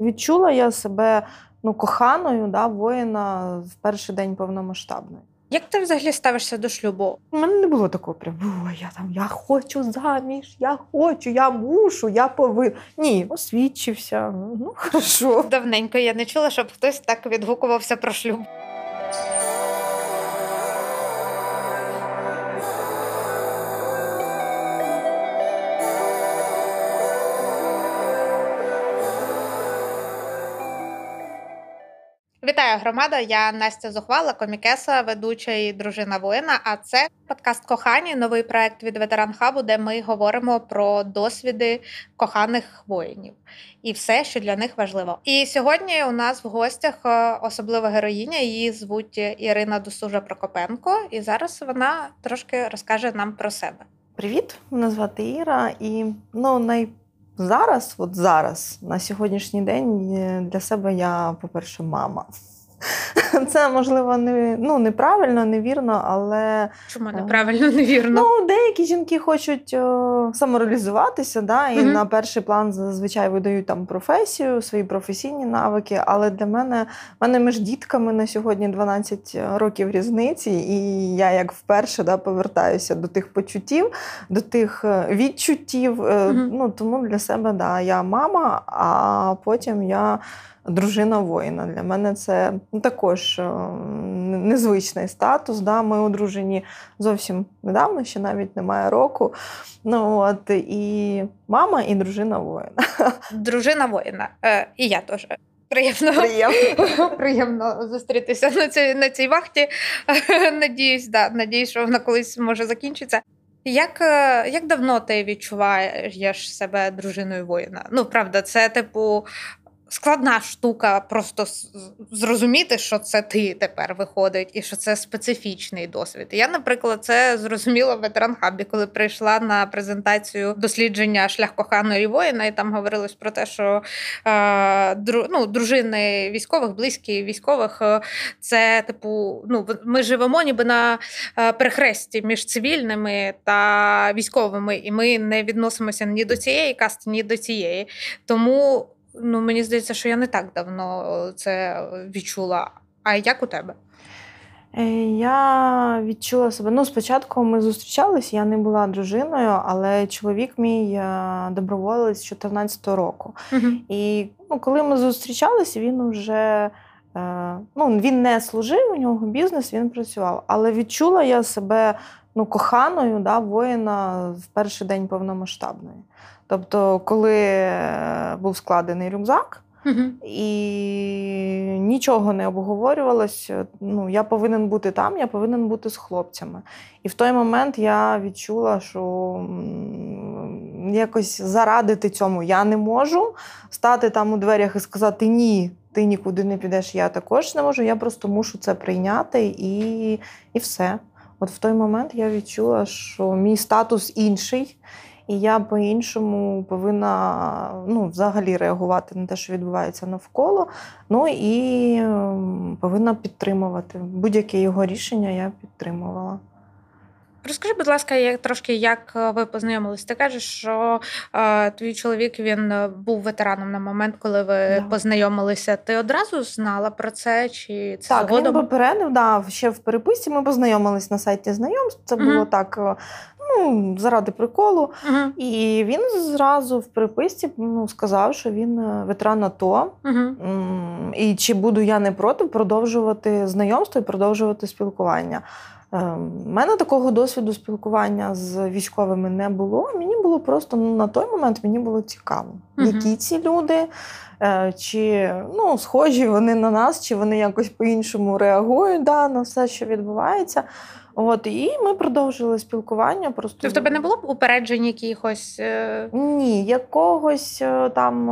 Відчула я себе ну, коханою да, воїна в перший день повномасштабної. Як ти взагалі ставишся до шлюбу? У мене не було такого прям, О, я там я хочу заміж, я хочу, я мушу, я повинна. Ні, освідчився. Ну, хорошо. Давненько я не чула, щоб хтось так відгукувався про шлюб. Вітаю громада! Я Настя Зухвала, комікеса, ведуча і дружина воїна. А це подкаст кохані, новий проект від ветеран хабу, де ми говоримо про досвіди коханих воїнів і все, що для них важливо. І сьогодні у нас в гостях е, особлива героїня. Її звуть Ірина Досужа Прокопенко, і зараз вона трошки розкаже нам про себе. Привіт, мене звати Іра, і ну най Зараз, от зараз, на сьогоднішній день, е, для себе я, по-перше, мама. Це можливо не ну неправильно, невірно, але чому е, неправильно невірно? Ну, деякі жінки хочуть о, самореалізуватися, да, і mm на перший план зазвичай видають там професію, свої професійні навики. Але для мене в мене між дітками на сьогодні 12 років різниці, і я як вперше да, повертаюся до тих почуттів, до тих е, відчуттів. mm Ну тому для себе да, я мама, а потім я дружина воїна. Для мене це ну, також е, незвичний статус. Да? Ми одружені зовсім недавно, ще навіть немає року. Ну, от, І мама, і дружина воїна. Дружина воїна. Е, І я теж. Приємно Приємно. Приємно зустрітися на цій на цій вахті. Надіюсь, да, надіюсь, що вона колись може закінчиться. Як е, як давно ти відчуваєш себе дружиною воїна? Ну, правда, це типу складна штука просто зрозуміти, що це ти тепер виходить, і що це специфічний досвід. Я, наприклад, це зрозуміла в ветеранхабі, коли прийшла на презентацію дослідження шлях коханої воїна, і там говорилось про те, що е, ну, дружини військових, близькі військових, е, це типу, ну ми живемо ніби на е, перехресті між цивільними та військовими, і ми не відносимося ні до цієї касти, ні до цієї. Тому. Ну, мені здається, що я не так давно е, це відчула. А як у тебе? Е, я відчула себе. Ну, спочатку ми зустрічалися, я не була дружиною, але чоловік мій е, доброволець з 14 року. uh І ну, коли ми зустрічалися, він вже ну, він не служив, у нього бізнес, він працював. Але відчула я себе ну, коханою да, воїна в перший день повномасштабної. Тобто, коли е, був складений рюкзак, uh і нічого не обговорювалось, ну, я повинен бути там, я повинен бути з хлопцями. І в той момент я відчула, що якось зарадити цьому я не можу стати там у дверях і сказати ні. Ти нікуди не підеш, я також не можу. Я просто мушу це прийняти і і все. От в той момент я відчула, що мій статус інший, і я по-іншому повинна ну, взагалі реагувати на те, що відбувається навколо. Ну і ем, повинна підтримувати. Будь-яке його рішення я підтримувала. Розкажи, будь ласка, як трошки як е, ви познайомились? Ти кажеш, що е, твій чоловік він е, був ветераном на момент, коли ви да. познайомилися. Ти одразу знала про це? Чи це так, згодом? він попередив, да, ще в переписці ми познайомились на сайті знайомств. Це було uh так. Е, ну, заради приколу. uh І він зразу в переписці ну, сказав, що він ветеран АТО. uh І чи буду я не проти продовжувати знайомство і продовжувати спілкування. У ем, мене такого досвіду спілкування з військовими не було. Мені було просто ну, на той момент мені було цікаво, які ці люди, е, чи ну, схожі вони на нас, чи вони якось по-іншому реагують да, на все, що відбувається. От і ми продовжили спілкування. Просто Тобто в тебе не було б упереджень якихось? Е? Ні, якогось е, там,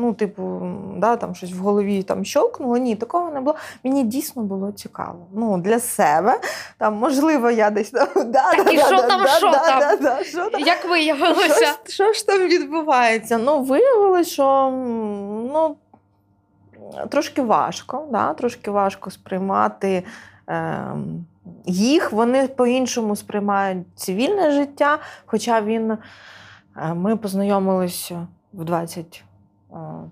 ну, типу, да, там щось в голові там щолкнуло. Ні, такого не було. Мені дійсно було цікаво. Ну, для себе. Там, можливо, я десь да, Так, да, і що да, там, да, що да, там? Да, да, що там? Як виявилося? Що, що ж там відбувається? Ну, виявилося, що ну, трошки важко, да, трошки важко сприймати. Е, їх вони по-іншому сприймають цивільне життя. Хоча він, е, ми познайомилися в 20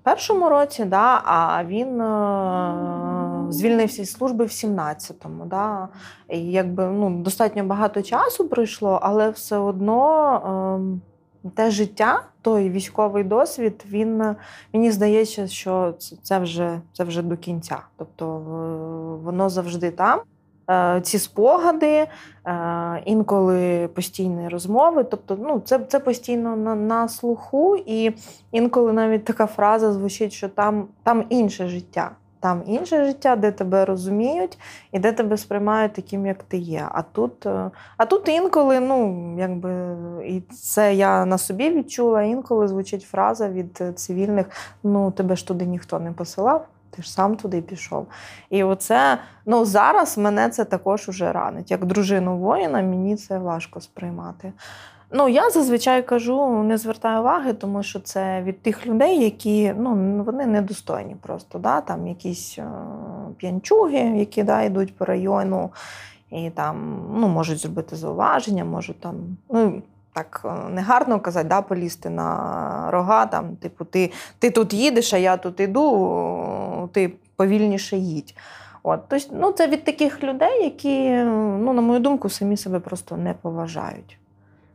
першому році, да, а він е, звільнився з служби в 17-му. Да. І якби ну, достатньо багато часу пройшло, але все одно е, те життя, той військовий досвід, він мені здається, що це вже, це вже до кінця. Тобто воно завжди там. Е, ці спогади, е, інколи постійні розмови. Тобто, ну, це це постійно на на слуху, і інколи навіть така фраза звучить, що там, там інше життя. Там інше життя, де тебе розуміють і де тебе сприймають таким, як ти є. А тут е, а тут інколи, ну, якби, і це я на собі відчула, інколи звучить фраза від цивільних: ну, тебе ж туди ніхто не посилав ти ж сам туди пішов. І оце ну зараз мене це також уже ранить. Як дружину воїна, мені це важко сприймати. Ну, я зазвичай кажу, не звертаю уваги, тому що це від тих людей, які ну, вони недостойні просто. Да? Там якісь е, п'янчуги, які да, йдуть по району, і там ну, можуть зробити зауваження, можуть там. ну, так е, негарно казати, да, полізти на рога, там, типу, ти ти тут їдеш, а я тут іду, ти повільніше їдь. От, тобто, ну, Це від таких людей, які, ну, на мою думку, самі себе просто не поважають.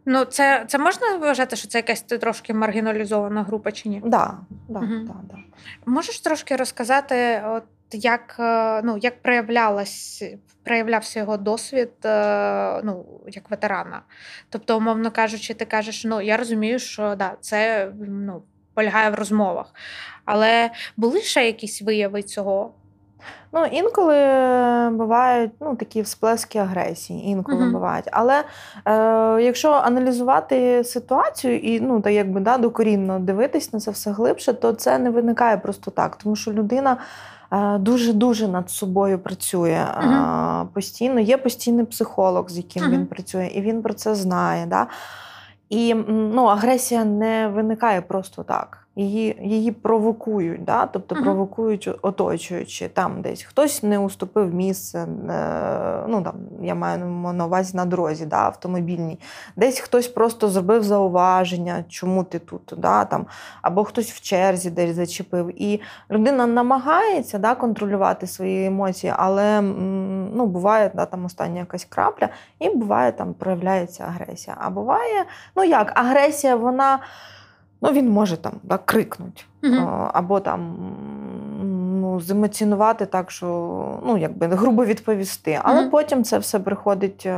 Ну, це це можна вважати, що це якась трошки маргіналізована група чи ні? Так, да, да, угу. да, да. Можеш трошки розказати, от як е, ну, як проявлялась, проявлявся його досвід е, ну, як ветерана. Тобто, умовно кажучи, ти кажеш, ну я розумію, що да, це ну, полягає в розмовах. Але були ще якісь вияви цього? Ну, інколи бувають ну, такі всплески агресії, інколи uh-huh. бувають. Але е, якщо аналізувати ситуацію і ну, так якби да, докорінно дивитись на це все глибше, то це не виникає просто так, тому що людина дуже-дуже над собою працює угу. постійно. Є постійний психолог, з яким угу. він працює, і він про це знає. Да? І ну, агресія не виникає просто так її її провокують, да? тобто uh-huh. провокують оточуючи там десь хтось не уступив місце, е, ну там я маю на увазі на дорозі, да, автомобільній, десь хтось просто зробив зауваження, чому ти тут, да, там, або хтось в черзі десь зачепив. І людина намагається да, контролювати свої емоції, але ну, буває да, там остання якась крапля, і буває там проявляється агресія. А буває, ну як, агресія, вона ну він може там так, крикнути. uh Або там ну, земоцінувати так, що ну, якби грубо відповісти. Але uh потім це все приходить е,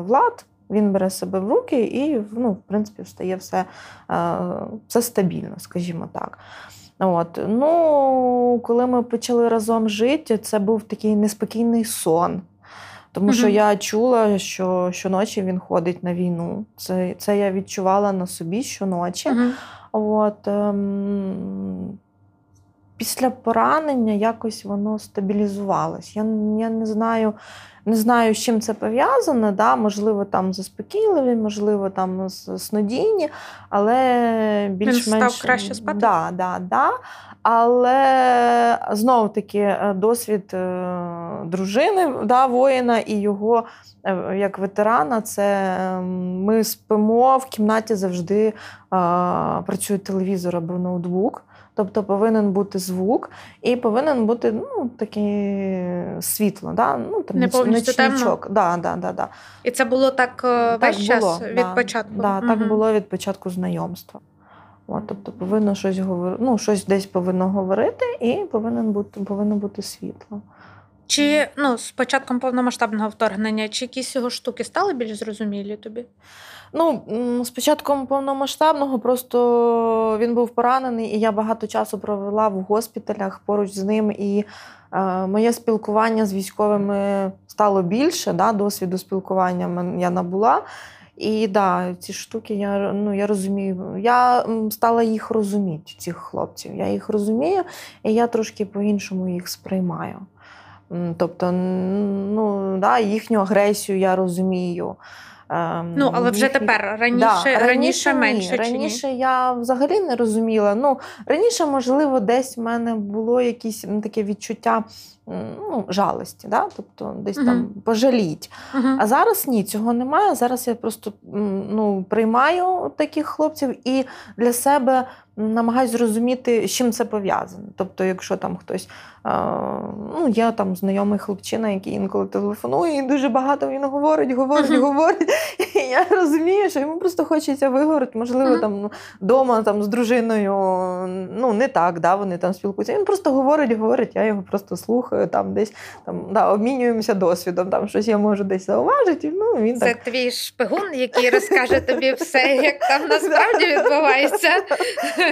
в лад, він бере себе в руки і ну, в принципі стає все, е, все стабільно, скажімо так. От. Ну, Коли ми почали разом жити, це був такий неспокійний сон. Тому що я чула, що щоночі він ходить на війну. Це це я відчувала на собі щоночі. От, ем, Після поранення якось воно стабілізувалось. Я я не знаю, не знаю, з чим це пов'язано. Да? Можливо, там заспокійливі, можливо, там снодійні, але більш-менш став краще спати. Да, да, да. Але знов таки е, досвід е, дружини да, воїна і його е, як ветерана, це ем, ми спимо в кімнаті завжди працює телевізор або ноутбук. Тобто повинен бути звук і повинен бути ну, таке світло. Да? Ну, там Не повністю темно? Да, да, да, да. І це було так, так весь час від да, початку? Да, угу. Так було від початку знайомства. От, Тобто повинно щось говорити, ну, щось десь повинно говорити, і повинен бути, повинно бути світло. Чи ну, з початком повномасштабного вторгнення, чи якісь його штуки стали більш зрозумілі тобі? Ну, з початком повномасштабного просто він був поранений, і я багато часу провела в госпіталях поруч з ним. І е, моє спілкування з військовими стало більше. да, Досвіду спілкування я набула. І да, ці штуки я ну, я розумію. Я стала їх розуміти, цих хлопців. Я їх розумію, і я трошки по-іншому їх сприймаю. Тобто, ну, да, їхню агресію я розумію. Ем, ну, але вже тепер раніше да, раніше, раніше менше. Ні. Раніше ні? я взагалі не розуміла. Ну, Раніше, можливо, десь в мене було якесь таке відчуття ну, жалості, да? тобто десь угу. там пожаліть. Угу. А зараз ні, цього немає. Зараз я просто ну, приймаю таких хлопців і для себе намагаюсь зрозуміти, з чим це пов'язано. Тобто, якщо там хтось, ну я там знайомий хлопчина, який інколи телефонує, і дуже багато він говорить, говорить, uh-huh. говорить. І я розумію, що йому просто хочеться виговорити, можливо, uh-huh. там вдома там з дружиною ну не так, да, вони там спілкуються. Він просто говорить, говорить, я його просто слухаю, там десь там да, обмінюємося досвідом, там щось я можу десь зауважити. Ну, він Це так... твій шпигун, який розкаже тобі все, як там насправді відбувається.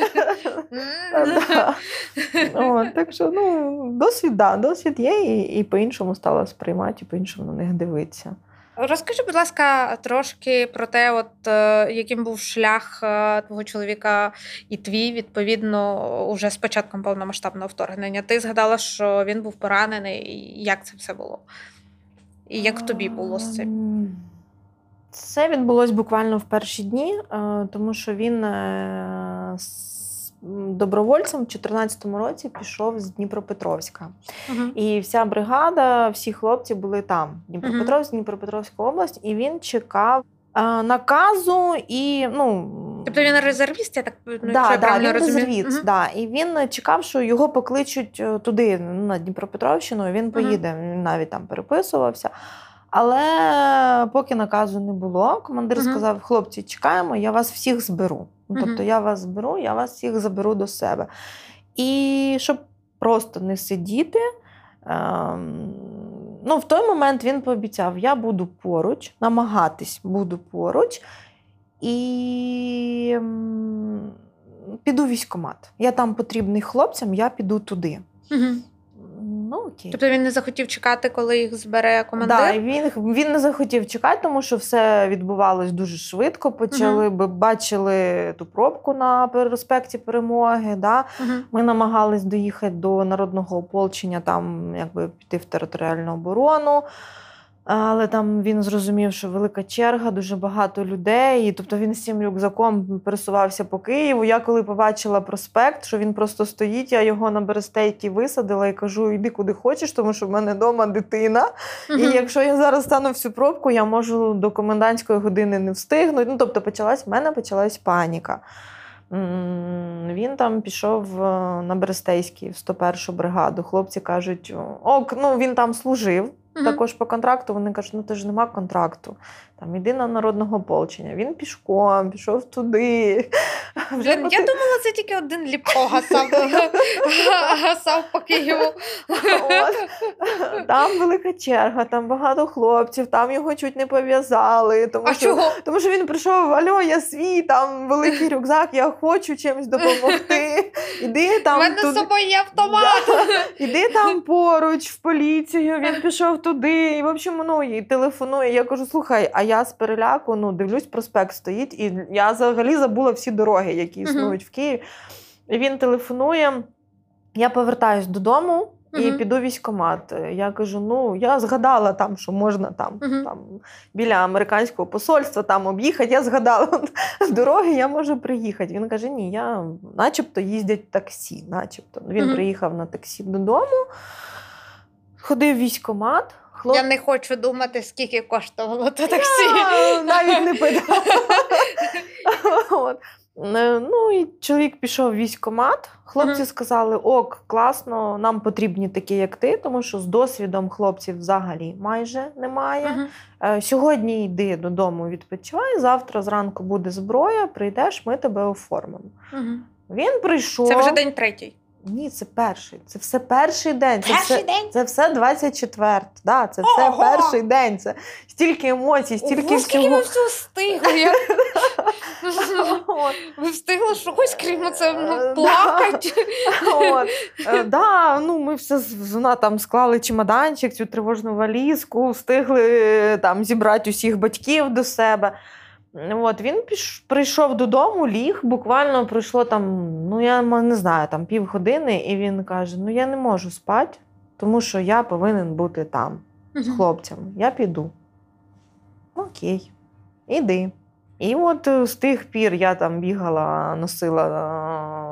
Так що ну, досвід, да, досвід є, і, і по-іншому стала сприймати, і по-іншому на них дивитися. Розкажи, будь ласка, трошки про те, от е, яким був шлях е, твого чоловіка і твій, відповідно, уже з початком повномасштабного вторгнення. Ти згадала, що він був поранений. Як це все було? І як тобі було з цим? Це відбулось буквально в перші дні, е, тому що він добровольцем в 2014 році пішов з Дніпропетровська. Uh-huh. І вся бригада, всі хлопці були там. Дніпропетровськ, uh-huh. Дніпропетровська область, і він чекав а, наказу і ну. Тобто він резервіст, я так ну, да, я да, він резервіст, uh-huh. да. І він чекав, що його покличуть е, туди, на Дніпропетровщину, і він поїде. Він навіть там переписувався. Але поки наказу не було, командир сказав: хлопці, чекаємо, я вас всіх зберу. Ну, тобто я вас зберу, я вас всіх заберу до себе. І щоб просто не сидіти. Ем, ну, В той момент він пообіцяв: я буду поруч, намагатись буду поруч і ем, піду військкомат. Я там потрібний хлопцям, я піду туди. Угу. Ну, окей. Тобто він не захотів чекати, коли їх збере командир? Так, він він не захотів чекати, тому що все відбувалось дуже швидко. Почали угу. бачили ту пробку на проспекті Перемоги. Да? Угу. Ми намагались доїхати до народного ополчення, там якби піти в територіальну оборону. Але там він зрозумів, що велика черга, дуже багато людей. І, Тобто він з цим рюкзаком пересувався по Києву. Я коли побачила проспект, що він просто стоїть, я його на берестейки висадила і кажу: йди куди хочеш, тому що в мене вдома дитина. uh І якщо я зараз стану всю пробку, я можу до комендантської години не встигнути. Ну, тобто, почалась в мене почалась паніка. Він там пішов е, на Берестейський в 101-шу бригаду. Хлопці кажуть, ок, ну він там служив. Угу. Також по контракту вони кажуть, ну ти ж нема контракту. Там іди на народного ополчення. Він пішком, пішов туди. Вже Я поти... думала, це тільки один ліпко гасав, гасав по Києву. От. Там велика черга, там багато хлопців, там його чуть не пов'язали. Тому а що чого? Тому що він прийшов, альо, я свій, там великий рюкзак, я хочу чимось допомогти. Іди там. У мене з собою є автомат. Да. Іди там поруч в поліцію, він пішов туди. І в общем, ну, і телефонує. Я кажу, слухай, а я з переляку ну, дивлюсь, проспект стоїть, і я взагалі забула всі дороги, які існують uh-huh. в Києві. І він телефонує. Я повертаюсь додому. І uh-huh. піду військкомат. Я кажу: ну я згадала там, що можна там uh-huh. там біля американського посольства там об'їхати. Я згадала дороги, я можу приїхати. Він каже: Ні, я начебто їздять таксі. начебто. Він uh-huh. приїхав на таксі додому, ходив військкомат. Хлоп... Я не хочу думати, скільки коштувало то таксі. Я навіть не питала. Ну і чоловік пішов в військкомат. Хлопці uh-huh. сказали: ок, класно, нам потрібні такі, як ти, тому що з досвідом хлопців взагалі майже немає. Uh-huh. Сьогодні йди додому, відпочивай. Завтра зранку буде зброя, прийдеш, ми тебе оформимо. Uh-huh. Він прийшов. Це вже день третій. Ні, це перший. Це все перший день. Це перший все, день? Це все 24. Да, Це все Ого! перший день. Це стільки емоцій, стільки Ого, всього. Скільки ви все встигли. Ви встигли щось, крім це ну, е, плакати. От. Е, да, ну, Ми все вона там склали чемоданчик, цю тривожну валізку, встигли там зібрати усіх батьків до себе. От, Він піш, прийшов додому, ліг, буквально пройшло там, ну я не знаю, там півгодини, і він каже: Ну я не можу спати, тому що я повинен бути там з хлопцями. Я піду. Окей, іди. І от е, з тих пір я там бігала, носила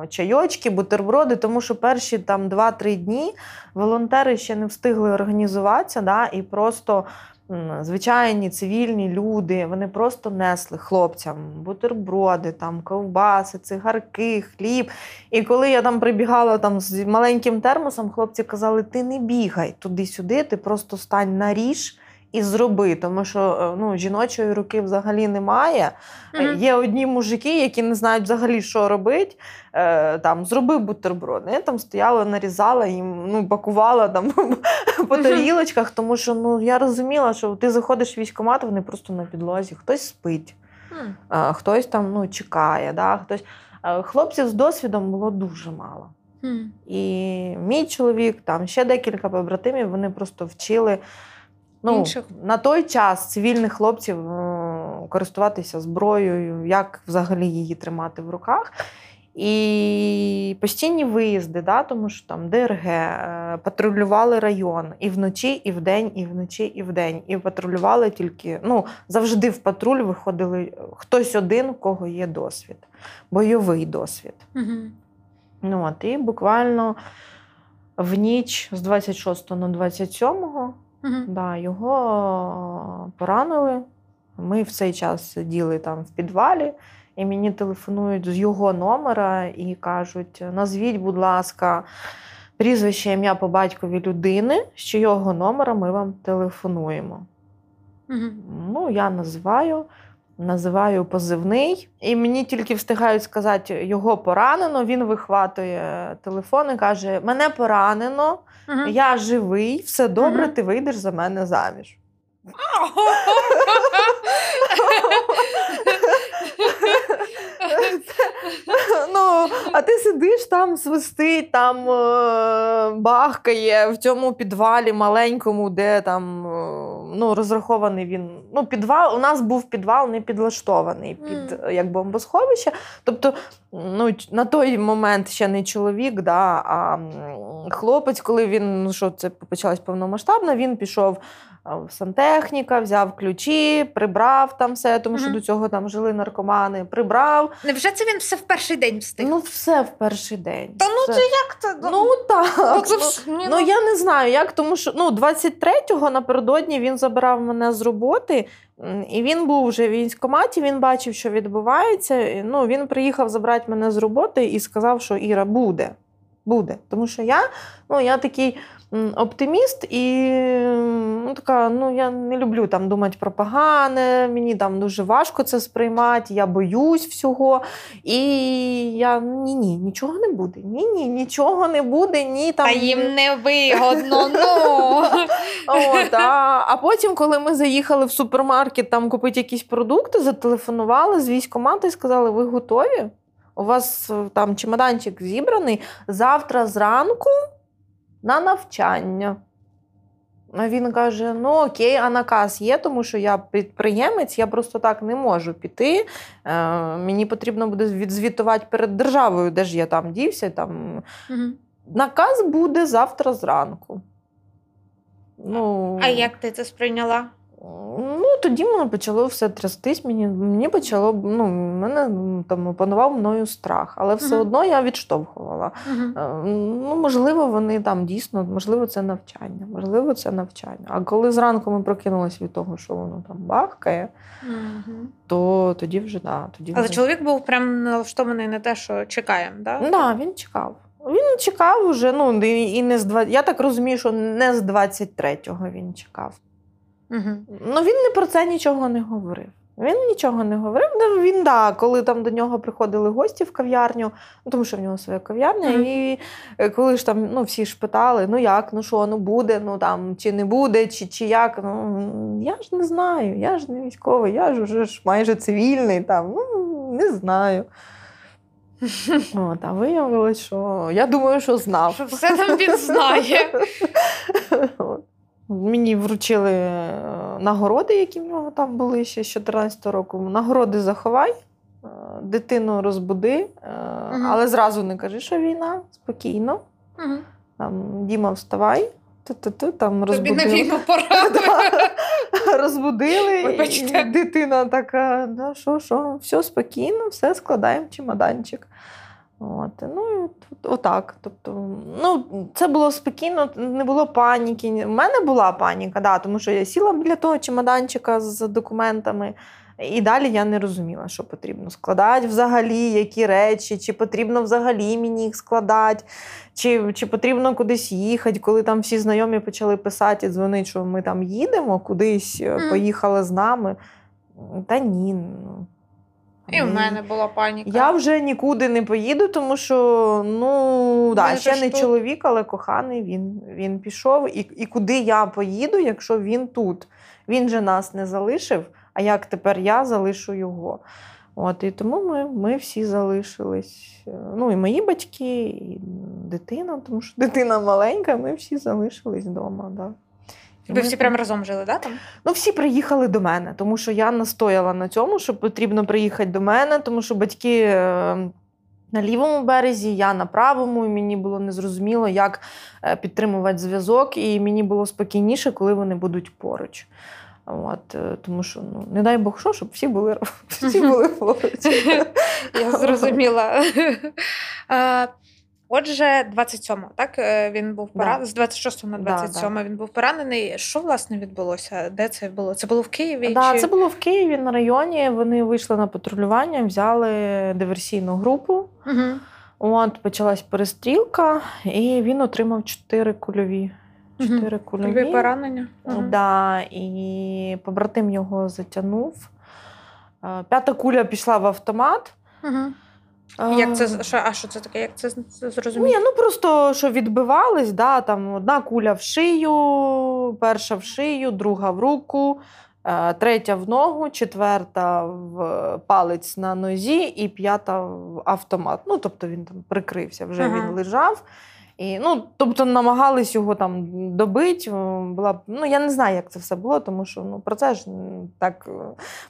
е, чайочки, бутерброди, тому що перші там 2-3 дні волонтери ще не встигли організуватися, да, і просто звичайні цивільні люди, вони просто несли хлопцям бутерброди, там, ковбаси, цигарки, хліб. І коли я там прибігала там з маленьким термосом, хлопці казали: ти не бігай туди-сюди, ти просто стань на ріж і зроби, тому що е, ну, жіночої руки взагалі немає. Mm-hmm. Є одні мужики, які не знають взагалі, що робити. Е, там, Зроби бутерброд. Я там стояла, нарізала їм, ну, пакувала там по тарілочках, тому що ну, я розуміла, що ти заходиш в військкомат, вони просто на підлозі, хтось спить, mm. хтось там ну, чекає. Да, хтось... Хлопців з досвідом було дуже мало. І мій чоловік, там ще декілька побратимів, вони просто вчили. Ну, Інших? На той час цивільних хлопців е, користуватися зброєю, як взагалі її тримати в руках. І постійні виїзди, да, тому що там ДРГ е, патрулювали район і вночі, і вдень, і вночі, і вдень. І патрулювали тільки ну, завжди в патруль виходили хтось один, у кого є досвід, бойовий досвід. Угу. Ну, от, І буквально в ніч з 26 на 27 Угу. Да, Його поранили. Ми в цей час сиділи там в підвалі, і мені телефонують з його номера і кажуть: назвіть, будь ласка, прізвище ім'я по батькові людини, з чийого номера ми вам телефонуємо. Угу. Ну, я називаю називаю позивний, і мені тільки встигають сказати, його поранено. Він вихватує телефон і каже: Мене поранено, угу. я живий, все добре, угу. ти вийдеш за мене заміж. ну, А ти сидиш там, свистить, там е, бахкає в цьому підвалі маленькому, де там е, ну, розрахований він. Ну, підвал, У нас був підвал не підлаштований під mm. як бомбосховище. Тобто ну, на той момент ще не чоловік, да, а хлопець, коли він ну, що це почалось повномасштабно, він пішов сантехніка, взяв ключі, прибрав там все, тому що mm-hmm. до цього там жили наркомани. Прибрав. Невже це він все в перший день встиг? Ну, все в перший день. Та ну це як це? Ну, так. Ну, це ну, ну, ну я не знаю, як, тому що ну, 23-го напередодні він забирав мене з роботи. І він був вже в військкоматі, він бачив, що відбувається. Ну, Він приїхав забрати мене з роботи і сказав, що Іра буде. Буде. Тому що я ну, я такий оптиміст, і ну, така, ну, я не люблю там думати про погане, мені там дуже важко це сприймати, я боюсь всього. І я ні, ні, нічого не буде. Ні, ні, нічого не буде. ні там... А їм не вигодно. ну. От, А а потім, коли ми заїхали в супермаркет там купити якісь продукти, зателефонували з військкомату і сказали, ви готові? У вас там чемоданчик зібраний завтра зранку на навчання. Він каже: ну окей, а наказ є, тому що я підприємець, я просто так не можу піти. Е, Мені потрібно буде відзвітувати перед державою, де ж я там дівся. Там. Угу. Наказ буде завтра зранку. Ну, А як ти це сприйняла? Ну, тоді мене почало все трястись. Мені мені почало ну, мене там опанував мною страх, але все uh-huh. одно я відштовхувала. Uh-huh. Ну, Можливо, вони там дійсно, можливо, це навчання, можливо, це навчання. А коли зранку ми прокинулися від того, що воно там бахкає, uh-huh. то тоді вже да, тоді Але вже... чоловік був прям налаштований на те, що чекаємо, так? Да? Да, він чекав. Він чекав уже, ну і не з 20... Я так розумію, що не з 23-го він чекав. Угу. Ну він не про це нічого не говорив. Він нічого не говорив. Ну, він, да, коли там до нього приходили гості в кав'ярню, ну тому що в нього своя кав'ярня, mm-hmm. і е, коли ж там ну, всі ж питали, ну як, ну що, ну буде, ну там, чи не буде, чи чи як. Ну я ж не знаю, я ж не військовий, я ж вже ж майже цивільний, там, ну не знаю. От, А виявилось, що я думаю, що знав. Що Все там він знає. Мені вручили е, нагороди, які в нього там були ще з 14 року. Нагороди заховай, е, дитину розбуди, угу. але зразу не кажи, що війна, спокійно. Угу. Там, Діма, вставай. Ту-ту-ту, там розбудили. Тобі на війну пора. Розбудили, і дитина така, да, що, що, все спокійно, все складаємо чемоданчик. От, ну, Отак. Тобто, ну, Це було спокійно, не було паніки. У мене була паніка, да, тому що я сіла біля того чемоданчика з документами. І далі я не розуміла, що потрібно складати взагалі, які речі, чи потрібно взагалі мені їх складати, чи чи потрібно кудись їхати, коли там всі знайомі почали писати, і дзвонити, що ми там їдемо, кудись mm. поїхали з нами. Та ні. ну. І в мене була паніка. Я вже нікуди не поїду, тому що ну да, ще не тут. чоловік, але коханий він він пішов. І і куди я поїду, якщо він тут? Він же нас не залишив. А як тепер я залишу його? От, І тому ми ми всі залишились. Ну, і мої батьки, і дитина, тому що дитина маленька, ми всі залишились вдома. Да. Ви всі прямо разом жили, да? там? Ну, всі приїхали до мене, тому що я настояла на цьому, що потрібно приїхати до мене, тому що батьки е, на лівому березі, я на правому, і мені було незрозуміло, як е, підтримувати зв'язок, і мені було спокійніше, коли вони будуть поруч. От, е, Тому що, ну, не дай Бог, що, щоб всі були всі були поруч. Я зрозуміла. Отже, 27-го, так е, він був поранений, да. з 26 на 27 да, він був поранений. Що власне відбулося? Де це було? Це було в Києві? Так, чи... це було в Києві на районі. Вони вийшли на патрулювання, взяли диверсійну групу. Угу. От почалась перестрілка, і він отримав чотири кульові. Чотири угу. кульові поранення. Угу. Да, І побратим його затягнув. Е, п'ята куля пішла в автомат. Угу. Як це що, а що це таке? Як це зрозуміло? Ні, ну просто що відбивались, да, там одна куля в шию, перша в шию, друга в руку, е, третя в ногу, четверта в палець на нозі і п'ята в автомат. Ну, тобто він там прикрився, вже ага. він лежав. І, ну, Тобто намагались його там добити. Була, ну, Я не знаю, як це все було, тому що ну, про це ж так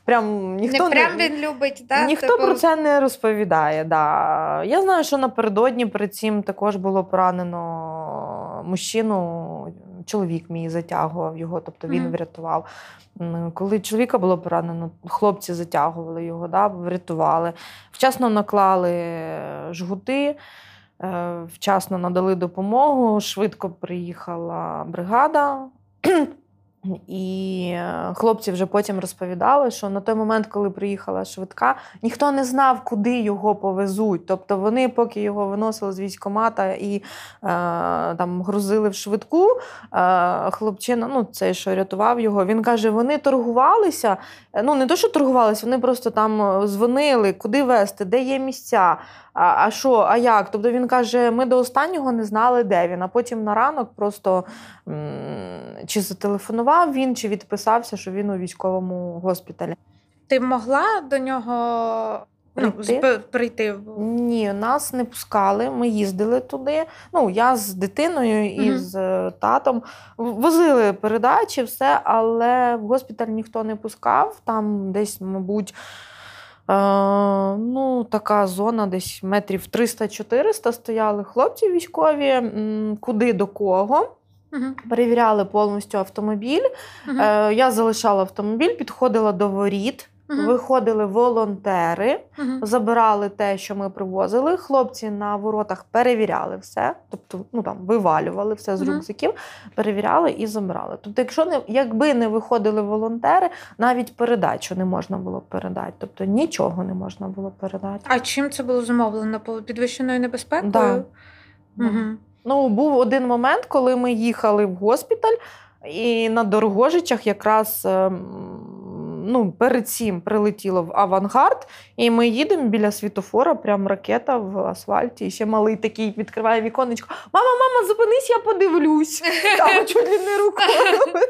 прям ніхто не прям він любить, да? ніхто типу... про це не розповідає. Да. Я знаю, що напередодні перед цим також було поранено мужчину, чоловік мій затягував його, тобто він mm. врятував. Коли чоловіка було поранено, хлопці затягували його, да, врятували. Вчасно наклали жгути. Е, вчасно надали допомогу, швидко приїхала бригада. І е, хлопці вже потім розповідали, що на той момент, коли приїхала швидка, ніхто не знав, куди його повезуть. Тобто вони, поки його виносили з військомата і е, там грузили в швидку, е, хлопчина, ну цей, що рятував його, він каже: вони торгувалися. Е, ну не то, що торгувалися, вони просто там дзвонили, куди везти, де є місця. А а що, а як? Тобто він каже, ми до останнього не знали, де він. А потім на ранок просто м- чи зателефонував він, чи відписався, що він у військовому госпіталі. Ти могла до нього ну, прийти? прийти? Ні, нас не пускали. Ми їздили туди. Ну, я з дитиною і угу. з е, татом возили передачі, все, але в госпіталь ніхто не пускав. Там десь, мабуть. Ну, Така зона десь метрів 300-400 стояли хлопці військові, куди до кого. Угу. Перевіряли повністю автомобіль. Угу. Я залишала автомобіль, підходила до воріт. Угу. Виходили волонтери, угу. забирали те, що ми привозили. Хлопці на воротах перевіряли все, тобто ну там вивалювали все з рюкзаків, перевіряли і забирали. Тобто, якщо не якби не виходили волонтери, навіть передачу не можна було передати. Тобто нічого не можна було передати. А чим це було зумовлено? Підвищеною небезпекою? Да. Угу. Ну був один момент, коли ми їхали в госпіталь, і на Дорогожичах якраз. Ем, ну, перед цим прилетіло в авангард, і ми їдемо біля світофора, прям ракета в асфальті. І ще малий такий відкриває віконечко. Мама, мама, зупинись, я подивлюсь. Там чуть ли не рукою.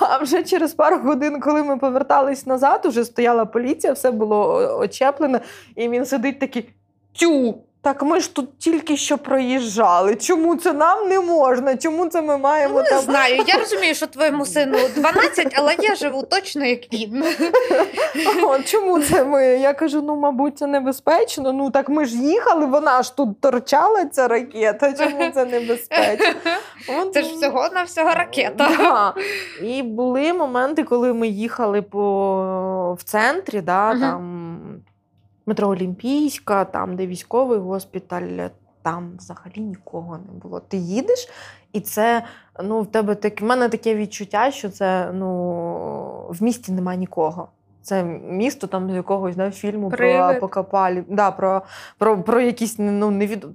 А вже через пару годин, коли ми повертались назад, вже стояла поліція, все було очеплено, і він сидить такий тю. Так ми ж тут тільки що проїжджали. Чому це нам не можна? Чому це ми маємо Ну, Не там... знаю. Я розумію, що твоєму сину 12, але я живу точно як він. О, Чому це ми? Я кажу: ну, мабуть, це небезпечно. Ну так ми ж їхали, вона ж тут торчала ця ракета. Чому це небезпечно? От, це ж всього на всього ракета. Да. І були моменти, коли ми їхали по в центрі, да, uh там метро Олімпійська, там, де військовий госпіталь, там взагалі нікого не було. Ти їдеш, і це ну, в тебе так, в мене таке відчуття, що це ну, в місті нема нікого. Це місто там з якогось да, фільму Привет. про Апокапалі, да, про, про, про якісь ну, невід...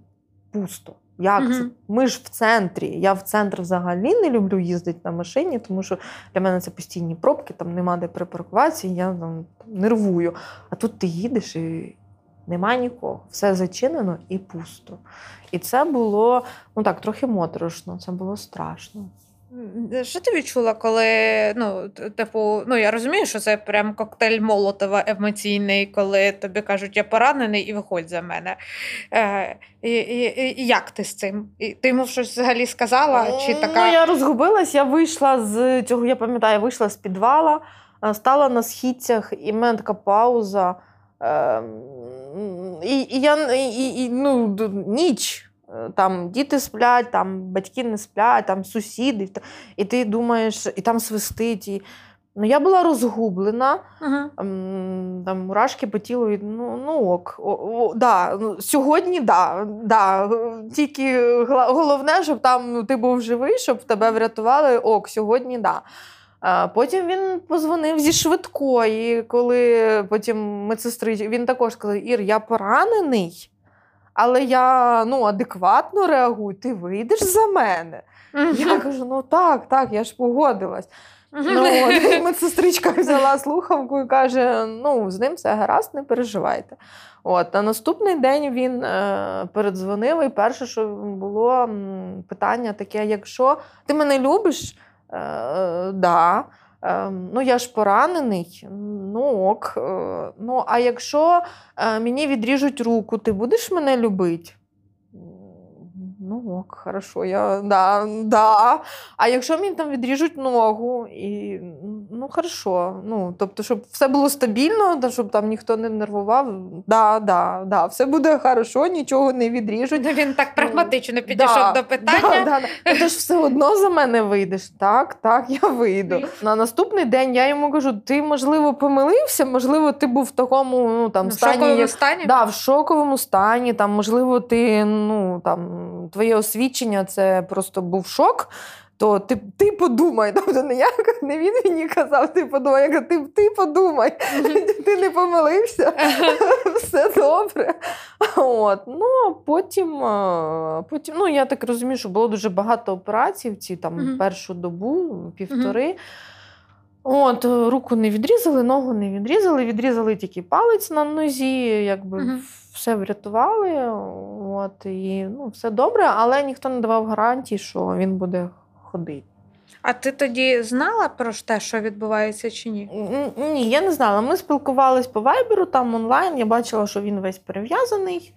пусто. Як це? Ми ж в центрі. Я в центр взагалі не люблю їздити на машині, тому що для мене це постійні пробки, там нема де припаркуватися, і я там, нервую. А тут ти їдеш і нема нікого. Все зачинено і пусто. І це було ну так, трохи моторошно, це було страшно. Що ти відчула, коли ну, типу, ну я розумію, що це прям коктейль Молотова емоційний, коли тобі кажуть, я поранений і виходь за мене. Е, і, і, і як ти з цим? І ти йому щось взагалі сказала? Чи така... Ну, я розгубилась, я вийшла з цього, я пам'ятаю, вийшла з підвала, е, стала на східцях, і в мене така пауза. Е, і, і я і, і, ну, ніч. Е, Там діти сплять, там батьки не сплять, там сусіди. І ти думаєш, і там свистить. І... Ну, я була розгублена. М, Там мурашки по тілу, і, ну, ну ок. О, о, да, ну, сьогодні да, да. Тільки головне, щоб там ну, ти був живий, щоб тебе врятували. Ок, сьогодні да. Потім він позвонив зі швидкої, коли потім медсестри, він також сказав: Ір, я поранений, але я ну, адекватно реагую, ти вийдеш за мене. Я кажу: ну так, так, я ж погодилась. Ну, от, і медсестричка взяла слухавку і каже: ну, з ним все гаразд, не переживайте. От, на наступний день він е, передзвонив, і перше, що було питання таке: якщо ти мене любиш, е, да. Е, ну, я ж поранений, ну ок. Е, ну, а якщо е, мені відріжуть руку, ти будеш мене любити? Ну ок, хорошо, я да, да. А якщо мені там відріжуть ногу, і ну хорошо. Ну, тобто, щоб все було стабільно, та щоб там ніхто не нервував, да, да, да, все буде хорошо, нічого не відріжуть. Він так прагматично підійшов Да, до питання. Да, да, да. Ну, Ти ж все одно за мене вийдеш. Так, так, я вийду. На наступний день я йому кажу: ти, можливо, помилився, можливо, ти був в такому ну, там, В стані. шоковому як- стані? Да, в шоковому стані, там, можливо, ти, ну, там, твоє освідчення це просто був шок. То ти, ти подумай, тобто не я не він мені казав, ти подумай, я кажу, ти, ти подумай, ти не помилився, все добре. От. Ну, а потім, потім, ну, я так розумію, що було дуже багато операцій в ці там Мгм. першу добу, півтори. От, е, руку не відрізали, ногу не відрізали, відрізали тільки палець на нозі, якби Мгм. все врятували. От, і ну, все добре, але ніхто не давав гарантії, що він буде ходити. А ти тоді знала про те, що відбувається чи ні? Ні, я не знала. Ми спілкувались по вайберу, там онлайн. Я бачила, що він весь перев'язаний.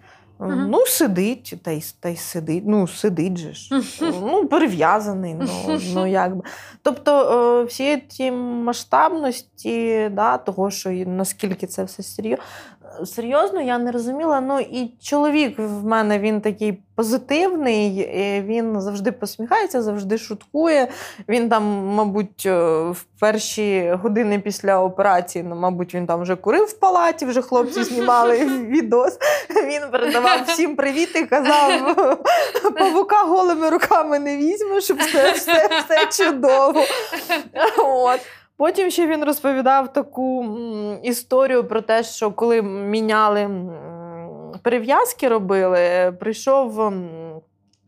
Мгм. Ну, сидить, та й, та й сидить. Ну, сидить же ж. Ну, перев'язаний. Ну, ну, якби. Тобто, е, всі ті масштабності, да, того, що наскільки це все серйозно, серйозно, я не розуміла. Ну, і чоловік в мене він такий позитивний, він завжди посміхається, завжди шуткує. Він там, мабуть, е, в перші години після операції, ну, мабуть, він там вже курив в палаті, вже хлопці знімали відос. Він передавав всім привіт і казав: павука голими руками не візьму, щоб все, все, все чудово. От. Потім ще він розповідав таку історію про те, що коли міняли перев'язки, робили, прийшов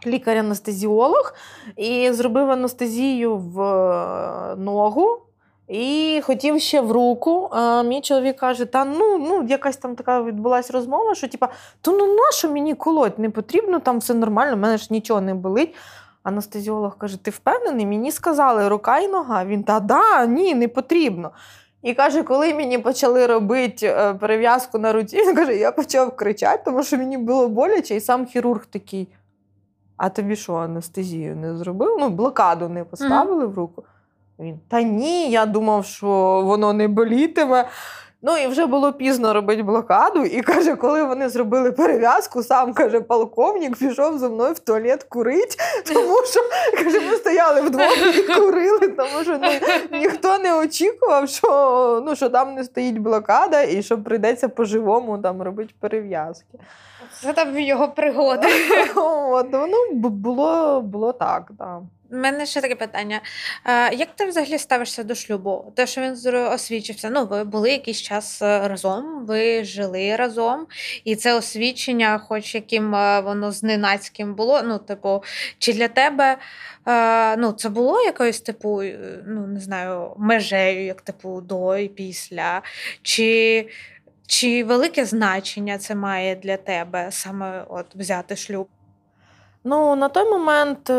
лікар-анестезіолог і зробив анестезію в е, ногу. І хотів ще в руку. А мій чоловік каже: та ну, ну якась там така відбулася розмова, що типа, то ну нащо мені колоть? Не потрібно, там все нормально, в мене ж нічого не болить. Анестезіолог каже: Ти впевнений? Мені сказали рука і нога. Він та да, ні, не потрібно. І каже, коли мені почали робити е, перев'язку на руці, він каже, я почав кричати, тому що мені було боляче, і сам хірург такий. А тобі що, анестезію не зробив? Ну, блокаду не поставили в руку. Він, та ні, я думав, що воно не болітиме. Ну і вже було пізно робити блокаду. І каже, коли вони зробили перев'язку, сам каже, полковник пішов зі мною в туалет курить, тому що каже, ми стояли вдвох і курили, тому що ні, ніхто не очікував, що ну, що там не стоїть блокада і що прийдеться по-живому там робити перев'язки. Це там його пригоди. От, ну, було було так. Да. У мене ще таке питання. А, Як ти взагалі ставишся до шлюбу? Те, що він освічився, ну ви були якийсь час е, разом, ви жили разом, і це освічення, хоч яким е, воно зненацьким було. Ну, типу, чи для тебе а, ну, це було якоюсь типу, е, ну не знаю, межею, як типу до і після? Чи чи велике значення це має для тебе саме от взяти шлюб? Ну, на той момент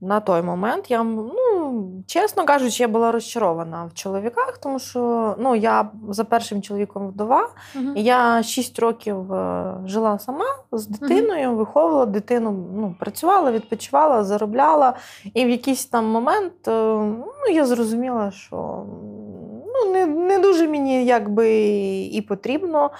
на той момент я, ну, чесно кажучи, я була розчарована в чоловіках, тому що ну, я за першим чоловіком вдова, uh-huh. і я 6 років е, жила сама з дитиною, uh-huh. виховувала дитину, ну, працювала, відпочивала, заробляла. І в якийсь там момент е, ну, я зрозуміла, що ну, не, не дуже мені якби і потрібно.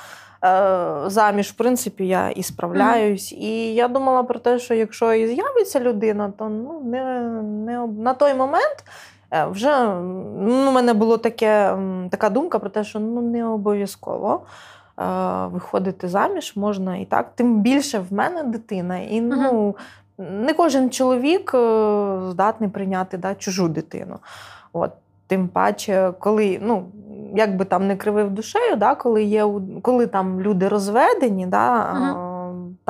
Е, заміж, в принципі, я і справляюсь. Mm. І я думала про те, що якщо і з'явиться людина, то ну, не, не на той момент. Е, вже ну, у мене була така думка про те, що ну не обов'язково е, виходити заміж можна і так. Тим більше в мене дитина. І ну, не кожен чоловік здатний прийняти да, чужу дитину. От. Тим паче, коли ну, як би там не кривив душею, да, коли є коли там люди розведені, да, угу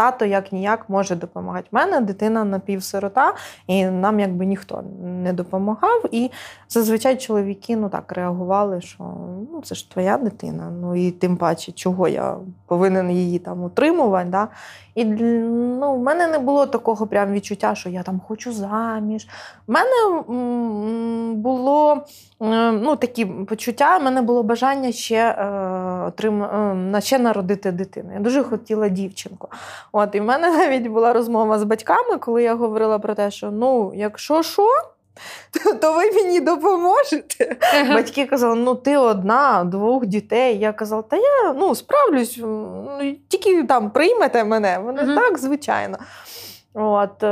тато як ніяк може допомагати. У мене дитина напівсирота, і нам якби ніхто не допомагав. І зазвичай чоловіки ну так реагували, що ну це ж твоя дитина. Ну і тим паче, чого я повинен її там утримувати. Да? І ну, в мене не було такого прям відчуття, що я там хочу заміж. У мене було ну, такі почуття, в мене було бажання ще е, отрим... е, ще народити дитину. Я дуже хотіла дівчинку. От, І в мене навіть була розмова з батьками, коли я говорила про те, що ну, якщо що, то, то ви мені допоможете. Ага. Батьки казали, ну ти одна, двох дітей. Я казала, та я ну, справлюсь, ну, тільки там приймете мене. Вони ага. так, звичайно. От, е,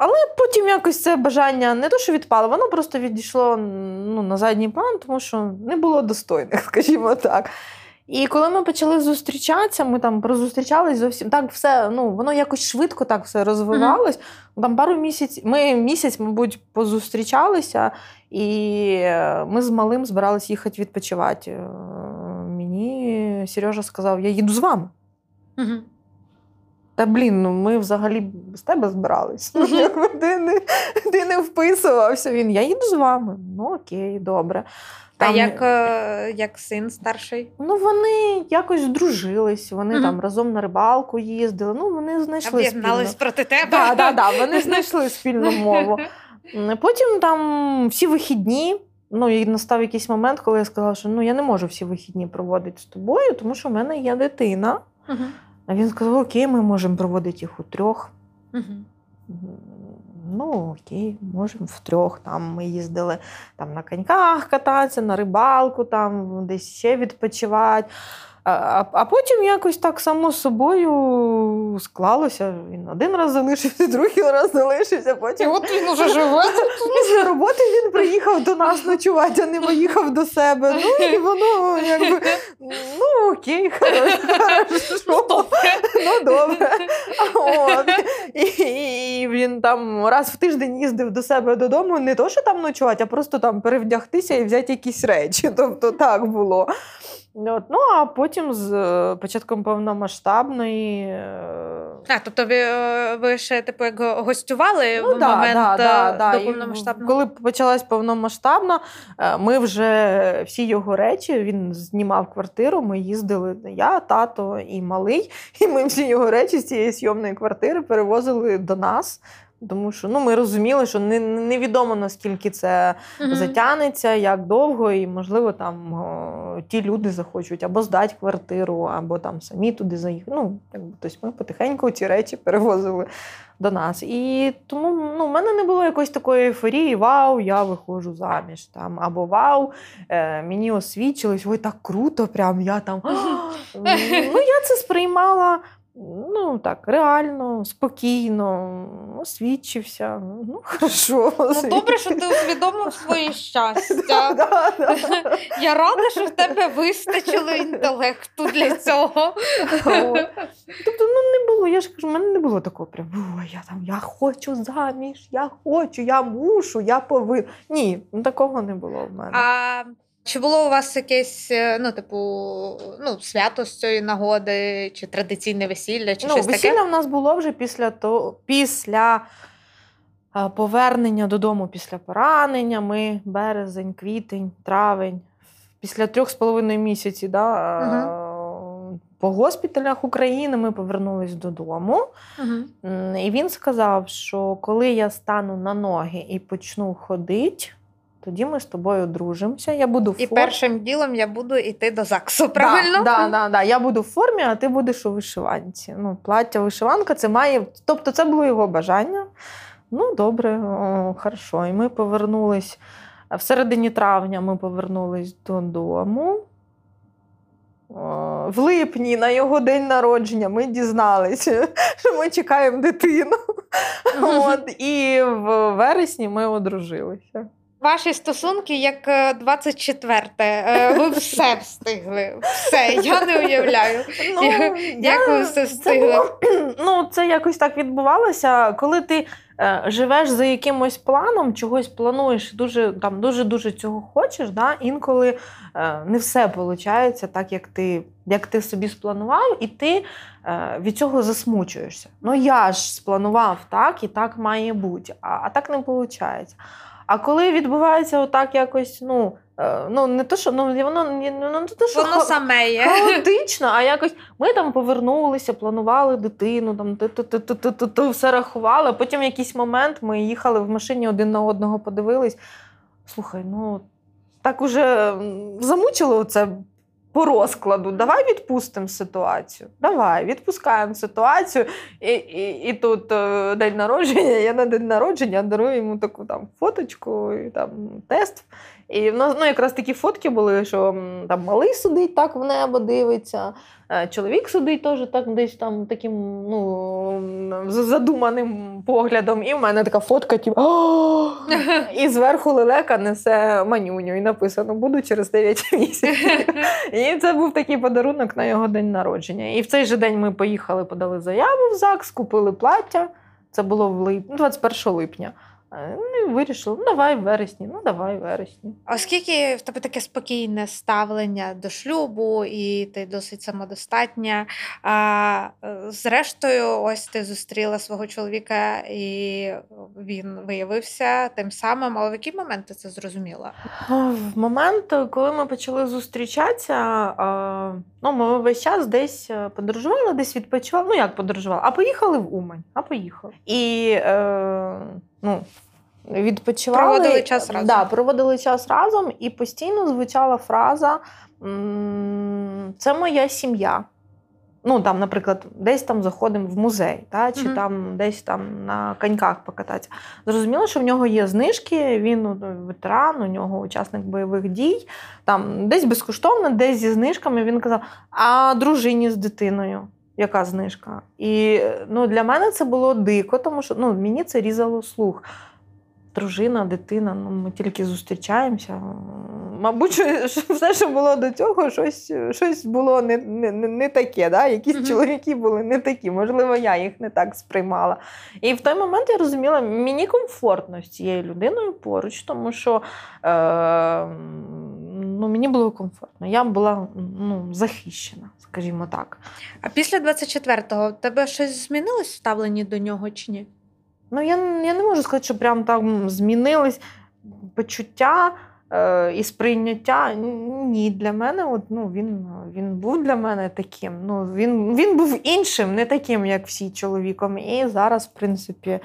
Але потім якось це бажання не то, що відпало, воно просто відійшло ну, на задній план, тому що не було достойних, скажімо так. І коли ми почали зустрічатися, ми там прозустрічались зовсім так, все ну воно якось швидко так все розвивалось. Mm-hmm. Там пару місяців, ми місяць, мабуть, позустрічалися, і е, ми з малим збиралися їхати відпочивати. Е, мені Сережа сказав: Я їду з вами. Mm-hmm. Та блін, ну ми взагалі з тебе збирались. Mm-hmm. Ти не ти не вписувався. Він я їду з вами. Ну окей, добре. Там... А як е, як син старший? Ну вони якось здружились, вони mm там разом на рибалку їздили. Ну вони знайшли спільну... проти тебе. Да, да, да, Вони знайшли спільну мову. Потім там всі вихідні. Ну і настав якийсь момент, коли я сказала, що ну я не можу всі вихідні проводити з тобою, тому що в мене є дитина. uh А він сказав: Окей, ми можемо проводити їх у трьох. uh Ну, окей, можемо втрьох. Там ми їздили там на коньках кататися, на рибалку, там десь ще відпочивати. А а потім якось так само собою склалося. Він один раз залишився, другий раз залишився. Потім І от він уже живе. Після роботи він приїхав до нас ночувати, а не поїхав до себе. Ну і воно якби ну окей, хорошо. Ну добре. От. І, і він там раз в тиждень їздив до себе додому, не то, що там ночувати, а просто там перевдягтися і взяти якісь речі. Тобто так було. От. Ну, а потім з е, початком повномасштабної. Е, а, тобто ви е, ви ще типу як гостювали ну, в да, момент да, да, до повномасштабного? Коли почалась повномасштабна, ми вже всі його речі, він знімав квартиру, ми їздили, я, тато і малий, і ми всі його речі з цієї сйомної квартири перевозили до нас Тому що ну, ми розуміли, що не, невідомо наскільки це угу. затягнеться, як довго, і, можливо, там о, ті люди захочуть або здати квартиру, або там самі туди заїхати. Ну, якби, тобто ми потихеньку ці речі перевозили до нас. І тому ну, в мене не було якоїсь такої ейфорії, вау, я виходжу заміж. Там, Або вау, е, мені освічилось, ой, так круто, прям я там. ну, Я це сприймала Ну, так, реально, спокійно, освічився. Ну, хорошо. Ну, добре, що ти усвідомив своє щастя. Я рада, що в тебе вистачило інтелекту для цього. Тобто, ну не було, я ж кажу, в мене не було такого прям, я там, я хочу заміж, я хочу, я мушу, я повинна. Ні, такого не було в мене. А чи було у вас якесь, е, ну, типу, ну, свято з цієї нагоди, чи традиційне весілля, чи ну, щось весілля таке? в нас було вже після того, після повернення додому після поранення. Ми березень, квітень, травень, після трьох з половиною місяців да, угу. по госпіталях України ми повернулись додому. Угу. І він сказав, що коли я стану на ноги і почну ходити, тоді ми з тобою дружимося. Я буду в І першим ділом я буду йти до ЗАГСу, правильно? Да, да, да, да. Я буду в формі, а ти будеш у вишиванці. Ну, Плаття, вишиванка це має. Тобто, це було його бажання. Ну, добре, о, хорошо. І ми повернулись в середині травня ми повернулись додому. В липні на його день народження ми дізналися, що ми чекаємо дитину. От, І в вересні ми одружилися. Ваші стосунки як 24-те. Е, ви все встигли. Все, я не уявляю. Ну, як ви все встигли? Це, ну, це якось так відбувалося, коли ти. Е, живеш за якимось планом, чогось плануєш, дуже там дуже-дуже цього хочеш. да? Інколи е, не все виходить так, як ти як ти собі спланував, і ти е, від цього засмучуєшся. Ну я ж спланував так, і так має бути, а, а так не виходить. А коли відбувається отак якось, ну. Е, ну, не то, що ну, воно ну, не то, що воно саме є. хаотично, а якось ми там повернулися, планували дитину, там все рахували. Потім в якийсь момент ми їхали в машині один на одного, подивились. Слухай, ну так уже замучило це по розкладу. Давай відпустимо ситуацію. Давай, відпускаємо ситуацію. І і, і тут е, день народження, я на день народження дарую йому таку там фоточку, і там тест. І в нас ну, якраз такі фотки були, що там малий сидить, так в небо дивиться. Е, чоловік сидить теж так десь там таким ну, задуманим поглядом. І в мене така фотка, типу, і зверху лелека несе манюню, і написано Буду через 9 місяців. І це був такий подарунок на його день народження. І в цей же день ми поїхали, подали заяву в ЗАГС, купили плаття. Це було в лип... 21 липня. Е, ну і вирішили, ну давай в вересні, ну давай в вересні. А оскільки в тебе таке спокійне ставлення до шлюбу, і ти досить самодостатня. А е, зрештою, ось ти зустріла свого чоловіка, і він виявився тим самим. Але в який момент ти це зрозуміла? В момент, коли ми почали зустрічатися, ну ми весь час десь е, подорожували, десь відпочивали. Ну як подорожували? А поїхали в Умань, а поїхали. І е, ну, відпочивали. Проводили час разом. Да, проводили час разом, і постійно звучала фраза це моя сім'я. Ну, там, наприклад, десь там заходимо в музей, та, чи mm-hmm. там десь там на коньках покататися. Зрозуміло, що в нього є знижки, він ну, ветеран, у нього учасник бойових дій, там десь безкоштовно, десь зі знижками. Він казав, а дружині з дитиною яка знижка? І ну, для мене це було дико, тому що ну, мені це різало слух. Дружина, дитина, ну ми тільки зустрічаємося. Мабуть, все, що було до цього, щось щось було не не, не таке. Да? Якісь mm-hmm. чоловіки були не такі. Можливо, я їх не так сприймала. І в той момент я розуміла, мені комфортно з цією людиною поруч, тому що е, ну, мені було комфортно. Я була ну, захищена, скажімо так. А після 24-го тебе щось змінилось в ставленні до нього чи ні? Ну, я я не можу сказати, що прям там змінились почуття е, і сприйняття. Ні, для мене от, ну, він він був для мене таким. Ну, Він він був іншим, не таким, як всі чоловіком. І зараз, в принципі,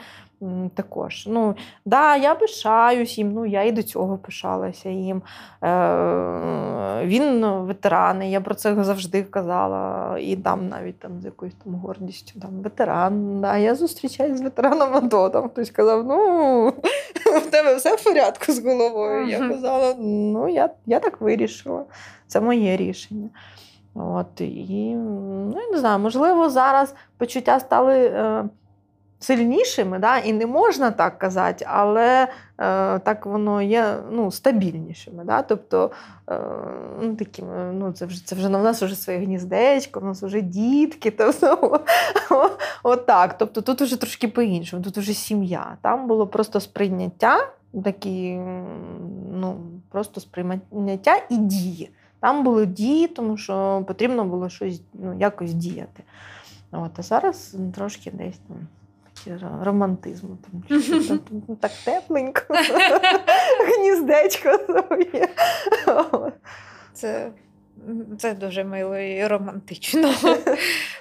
також. Ну, да, Я пишаюсь їм, ну я і до цього пишалася їм. Е, Він ветеран, я про це завжди казала. І там навіть там з якоюсь там гордістю. Там Ветеран, да, я зустрічаюсь з ветераном АТО. Там Хтось казав, ну в тебе все в порядку з головою. Я казала, ну я, я так вирішила. Це моє рішення. От, І ну, я не знаю, можливо, зараз почуття стали е, сильнішими, да? і не можна так казати, але е, так воно є ну, стабільнішими. Да? Тобто, е, ну, такі, ну, це вже це вже у нас вже своє гніздечко, у нас вже дітки. Тобто, от так. Тобто тут вже трошки по-іншому, тут вже сім'я. Там було просто сприйняття, такі, ну, просто сприйняття і дії. Там були дії, тому що потрібно було щось ну, якось діяти. От, А зараз трошки десь там романтизму. Там, там, там так тепленько, гніздечко своє. Це це дуже мило і романтично.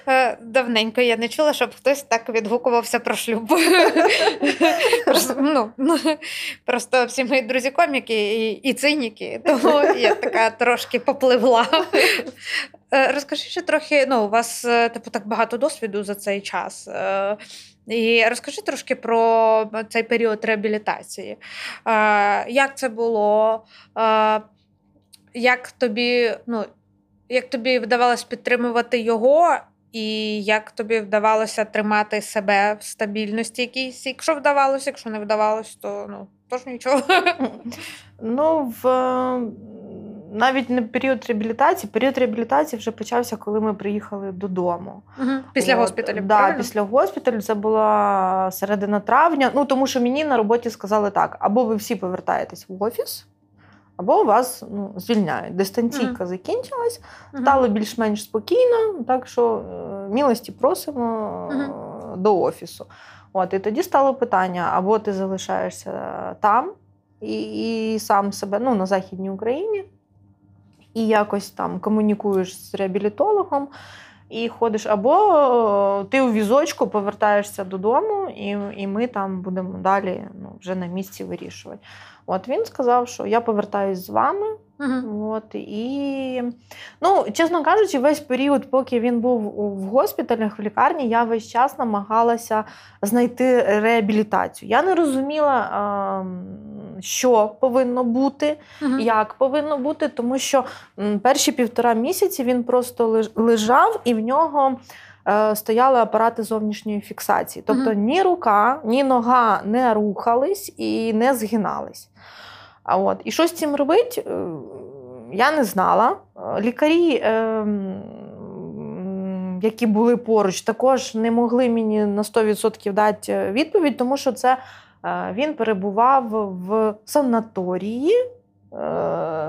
Е, давненько я не чула, щоб хтось так відгукувався про шлюб. Просто ну, просто всі мої друзі коміки і і циніки, тому я така трошки попливла. Е, розкажи ще трохи, ну, у вас е, типу, так багато досвіду за цей час. І розкажи трошки про цей період реабілітації. Як це було? як тобі ну, як тобі вдавалося підтримувати його, і як тобі вдавалося тримати себе в стабільності якійсь? Якщо вдавалося, якщо не вдавалося, то ну, тож нічого. Ну, в навіть не період реабілітації, період реабілітації вже почався, коли ми приїхали додому. Угу. Після От, госпіталю. Да, Після госпіталю це була середина травня. Ну тому що мені на роботі сказали так: або ви всі повертаєтесь в офіс або вас ну, звільняють. Дистанційка mm-hmm. закінчилась, стало більш-менш спокійно, так що е, милості просимо mm-hmm. до офісу. От, І тоді стало питання: або ти залишаєшся там і і сам себе ну, на Західній Україні, і якось там комунікуєш з реабілітологом. І ходиш, або ти у візочку повертаєшся додому, і і ми там будемо далі ну, вже на місці вирішувати. От він сказав, що я повертаюсь з вами. Uh-huh. От, і, ну, Чесно кажучи, весь період, поки він був в госпіталях, в лікарні, я весь час намагалася знайти реабілітацію. Я не розуміла, що повинно бути, uh-huh. як повинно бути, тому що перші півтора місяці він просто лежав і в нього. Е, стояли апарати зовнішньої фіксації. Тобто ні рука, ні нога не рухались і не згинались. А от, І що з цим робити, е, я не знала. Лікарі, ем, які були поруч, також не могли мені на 100% дати відповідь, тому що це е, він перебував в санаторії,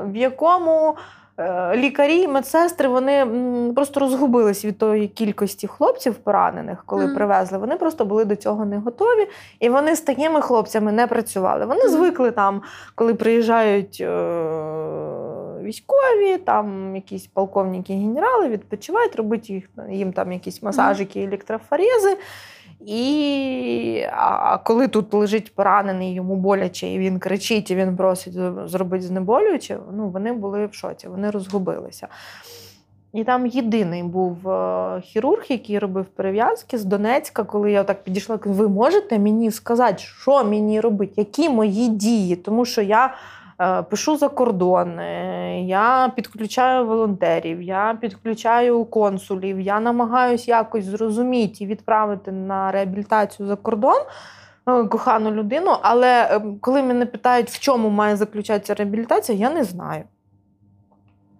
в якому Е, лікарі, медсестри вони просто розгубились від тої кількості хлопців поранених, коли mm. привезли. Вони просто були до цього не готові, і вони з такими хлопцями не працювали. Вони mm. звикли там, коли приїжджають е- військові, там якісь полковники, генерали відпочивають, робить їх їм там якісь масажики, електрофорези. І а коли тут лежить поранений, йому боляче, і він кричить, і він просить зробити знеболююче, ну вони були в шоці, вони розгубилися. І там єдиний був е, хірург, який робив перев'язки з Донецька, коли я так підійшла, ви можете мені сказати, що мені робити, які мої дії, тому що я пишу за кордон, я підключаю волонтерів, я підключаю консулів, я намагаюся якось зрозуміти і відправити на реабілітацію за кордон. Е, кохану людину, але ем, коли мене питають, в чому має заключатися реабілітація, я не знаю.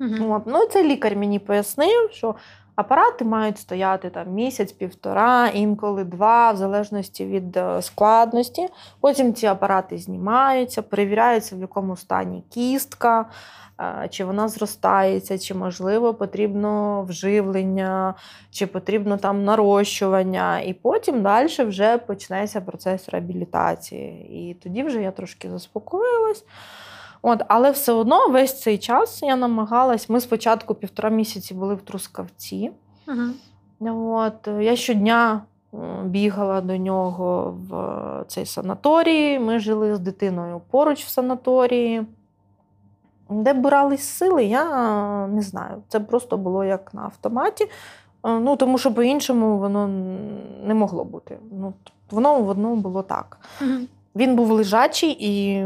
Угу. От. Ну, Цей лікар мені пояснив, що Апарати мають стояти там місяць-півтора, інколи два, в залежності від е, складності. Потім ці апарати знімаються, перевіряються, в якому стані кістка, е, чи вона зростається, чи, можливо, потрібно вживлення, чи потрібно там нарощування. І потім далі вже почнеться процес реабілітації. І тоді вже я трошки заспокоїлась. От, Але все одно весь цей час я намагалась. Ми спочатку півтора місяці були в Трускавці. Угу. От, Я щодня бігала до нього в цей санаторій. Ми жили з дитиною поруч в санаторії. Де брались сили, я не знаю. Це просто було як на автоматі. Ну, Тому що по-іншому воно не могло бути. Ну, Воно в одному було так. Угу. Він був лежачий, і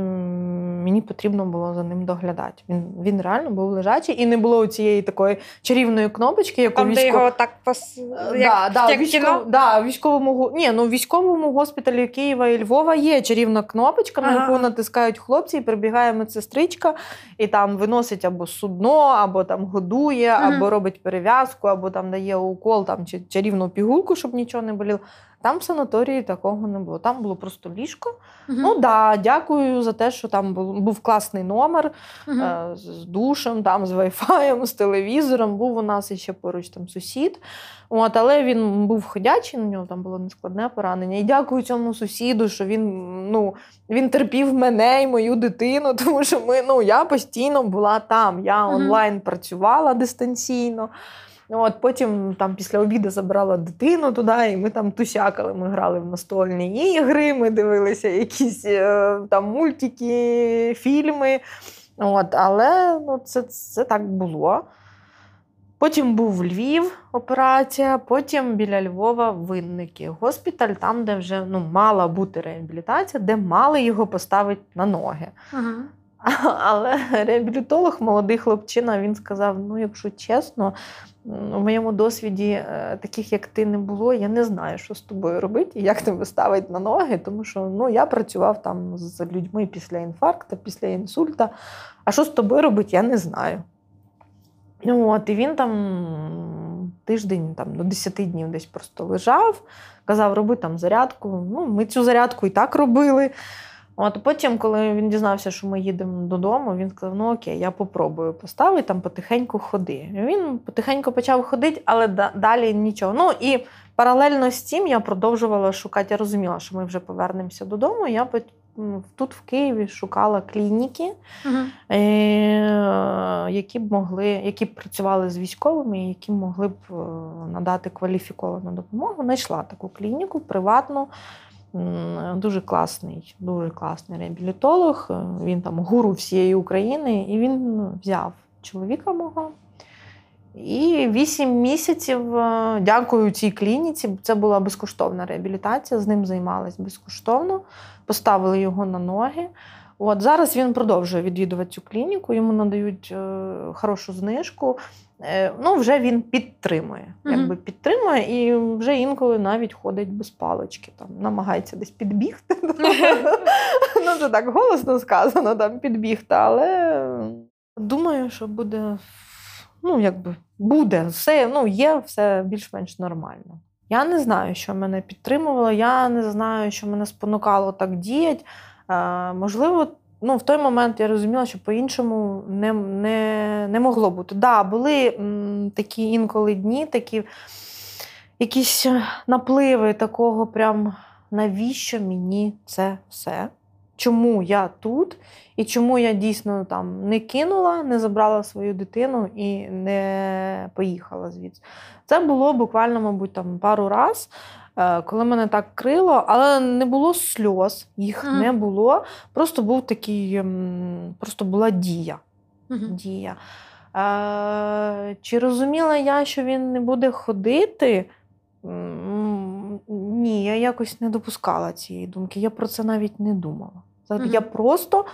мені потрібно було за ним доглядати. Він він реально був лежачий, і не було цієї такої чарівної кнопочки, яку Там, військо... де його так пос... Е, як, да, як військо... да, військовому Ні, ну, військовому госпіталі Києва і Львова є чарівна кнопочка, ага. на яку натискають хлопці, і прибігає медсестричка, і там виносить або судно, або там годує, ага. або робить перев'язку, або там дає укол там, чи чарівну пігулку, щоб нічого не боліло. Там в санаторії такого не було. Там було просто ліжко. Угу. Ну да, дякую за те, що там був був класний номер угу. е, з душем, там з вайфаєм, з телевізором. Був у нас ще поруч там сусід. От, Але він був ходячий, на нього там було нескладне поранення. І дякую цьому сусіду, що він ну, він терпів мене і мою дитину, тому що ми, ну, я постійно була там. Я онлайн працювала дистанційно. От Потім там після обіду забрала дитину туди, і ми там тусякали. Ми грали в настольні ігри, ми дивилися якісь е, там мультики, фільми. От, Але ну, це, це так було. Потім був Львів операція, потім біля Львова винники. Госпіталь, там, де вже ну, мала бути реабілітація, де мали його поставити на ноги. Ага. Але реабілітолог, молодий хлопчина, він сказав: ну, якщо чесно, у моєму досвіді е, таких, як ти, не було, я не знаю, що з тобою робити і як тебе ставити на ноги, тому що ну, я працював там з людьми після інфаркту, після інсульта. А що з тобою робити, я не знаю. От, І він там тиждень там, до 10 днів десь просто лежав, казав, роби там зарядку. Ну, Ми цю зарядку і так робили. От Потім, коли він дізнався, що ми їдемо додому, він сказав: ну окей, я попробую поставити там потихеньку ходи. Він потихеньку почав ходити, але далі нічого. Ну і паралельно з цим я продовжувала шукати. Я розуміла, що ми вже повернемося додому. Я тут в Києві шукала клініки, угу. які б могли, які б працювали з військовими, які могли б е, надати кваліфіковану допомогу. Знайшла таку клініку приватну. Дуже класний, дуже класний реабілітолог. Він там гуру всієї України, і він ну, взяв чоловіка мого. І вісім місяців, е, дякую цій клініці. Це була безкоштовна реабілітація, з ним займалась безкоштовно, поставили його на ноги. От Зараз він продовжує відвідувати цю клініку, йому надають е, хорошу знижку. Е, ну, вже він підтримує. Якби підтримує і вже інколи навіть ходить без палички, там намагається десь підбігти. Ну, це так голосно сказано, там підбігти, але думаю, що буде, ну, якби буде, все ну, є все більш-менш нормально. Я не знаю, що мене підтримувало, я не знаю, що мене спонукало так діяти. Можливо, ну, в той момент я розуміла, що по-іншому не не, не могло бути. Так, да, були м, такі інколи дні, такі якісь напливи такого, прям навіщо мені це все? Чому я тут? І чому я дійсно там не кинула, не забрала свою дитину і не поїхала звідси. Це було буквально, мабуть, там пару разів. Е, коли мене так крило, але не було сльоз, їх mm. не було. Просто був такий, ем, просто була дія. Mm-hmm. дія. Е, Чи розуміла я, що він не буде ходити? Ні, я якось не допускала цієї думки. Я про це навіть не думала. Mm-hmm. Я просто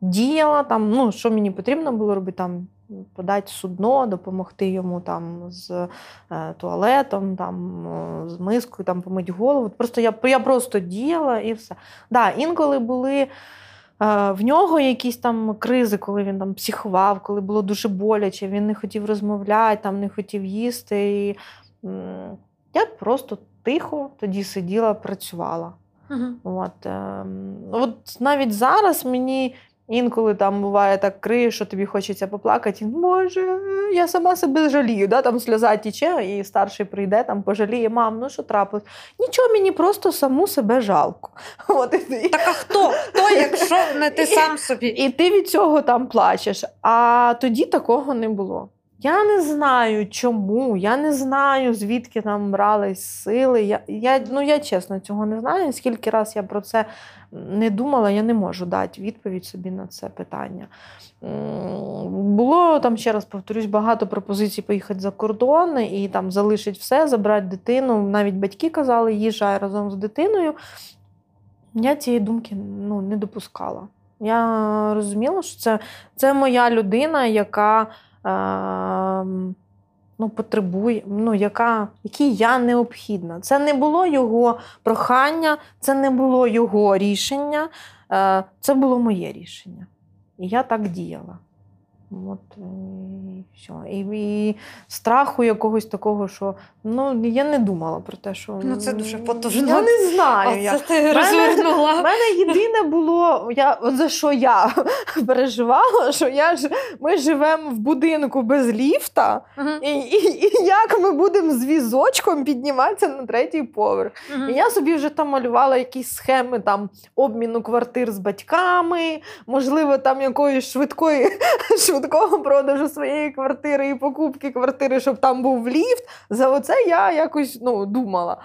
діяла там, ну, що мені потрібно було робити там подати судно, допомогти йому там з е, туалетом, там, е, з мискою, там, помити голову. Просто Я я просто діяла і все. Да, Інколи були е, в нього якісь там кризи, коли він там психував, коли було дуже боляче, він не хотів розмовляти, там, не хотів їсти. І, Я просто тихо тоді сиділа, працювала. Угу. От, е, от Навіть зараз мені Інколи там буває так криє, що тобі хочеться поплакати. Може, я сама себе жалію, да? там сльоза тіче, і старший прийде, там пожаліє, мам, ну що трапилось? Нічого, мені просто саму себе жалко. От, і... Так а хто? Хто, якщо не ти сам собі? І ти від цього там плачеш. А тоді такого не було. Я не знаю чому, я не знаю, звідки там брались сили. Я, я, ну, я чесно цього не знаю. Скільки раз я про це не думала, я не можу дати відповідь собі на це питання. Було там, ще раз повторюсь, багато пропозицій поїхати за кордон і там залишити все, забрати дитину. Навіть батьки казали, їжджай разом з дитиною. Я цієї думки ну, не допускала. Я розуміла, що це, це моя людина, яка ну, потребує, ну, яка, якій я необхідна. Це не було його прохання, це не було його рішення, е, це було моє рішення. І я так діяла. От, і все. І, і страху якогось такого, що ну я не думала про те, що ну це дуже потужно. Я не знаю. А це ти розвернула. У мене єдине було, я за що я переживала, що я ж ми живемо в будинку без ліфта, uh-huh. і, і, і як ми будемо з візочком підніматися на третій поверх. Uh-huh. І я собі вже там малювала якісь схеми там обміну квартир з батьками, можливо, там якоїсь швидкої швидкого продажу своєї квартири і покупки квартири, щоб там був ліфт. За оце я якось ну, думала.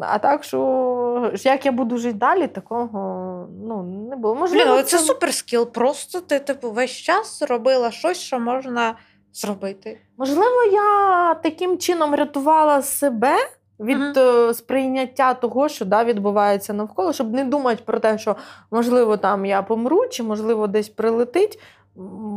А так, що як я буду жити далі, такого ну, не було. Можливо, Блін, це, це супер скіл. Просто ти типу, весь час робила щось, що можна зробити. Можливо, я таким чином рятувала себе. Від uh-huh. сприйняття того, що да, відбувається навколо, щоб не думати про те, що можливо там я помру, чи можливо десь прилетить.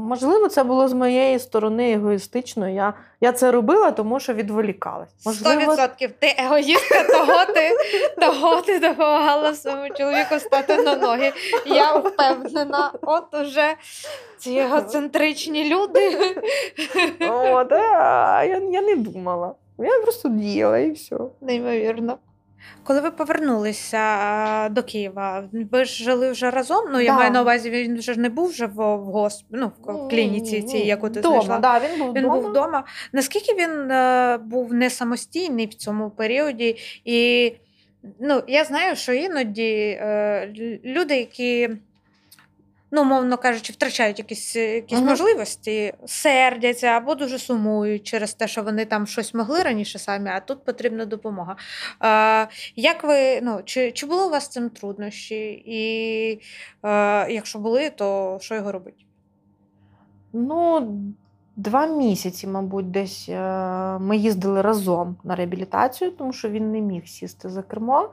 Можливо, це було з моєї сторони егоїстично. Я я це робила, тому що відволікалась. Можливо... 100% ти егоїстка, того ти того ти допомагала своєму чоловіку стати на ноги. Я впевнена, от уже ці егоцентричні люди. От, а я, я не думала. Я просто діяла і все. Неймовірно. Коли ви повернулися до Києва, ви ж жили вже разом? Ну, я да. маю на увазі, він вже не був вже в госп... ну, в клініці, цій, яку ти дома, знайшла. Да, він був він був вдома. Наскільки він е, був не самостійний в цьому періоді? І ну, я знаю, що іноді е, люди, які ну, мовно кажучи, втрачають якісь е, якісь uh-huh. можливості, сердяться або дуже сумують через те, що вони там щось могли раніше самі, а тут потрібна допомога. А, Як ви, ну, Чи чи було у вас з цим труднощі? І а, якщо були, то що його робити? Ну, Два місяці, мабуть, десь е, ми їздили разом на реабілітацію, тому що він не міг сісти за кермо.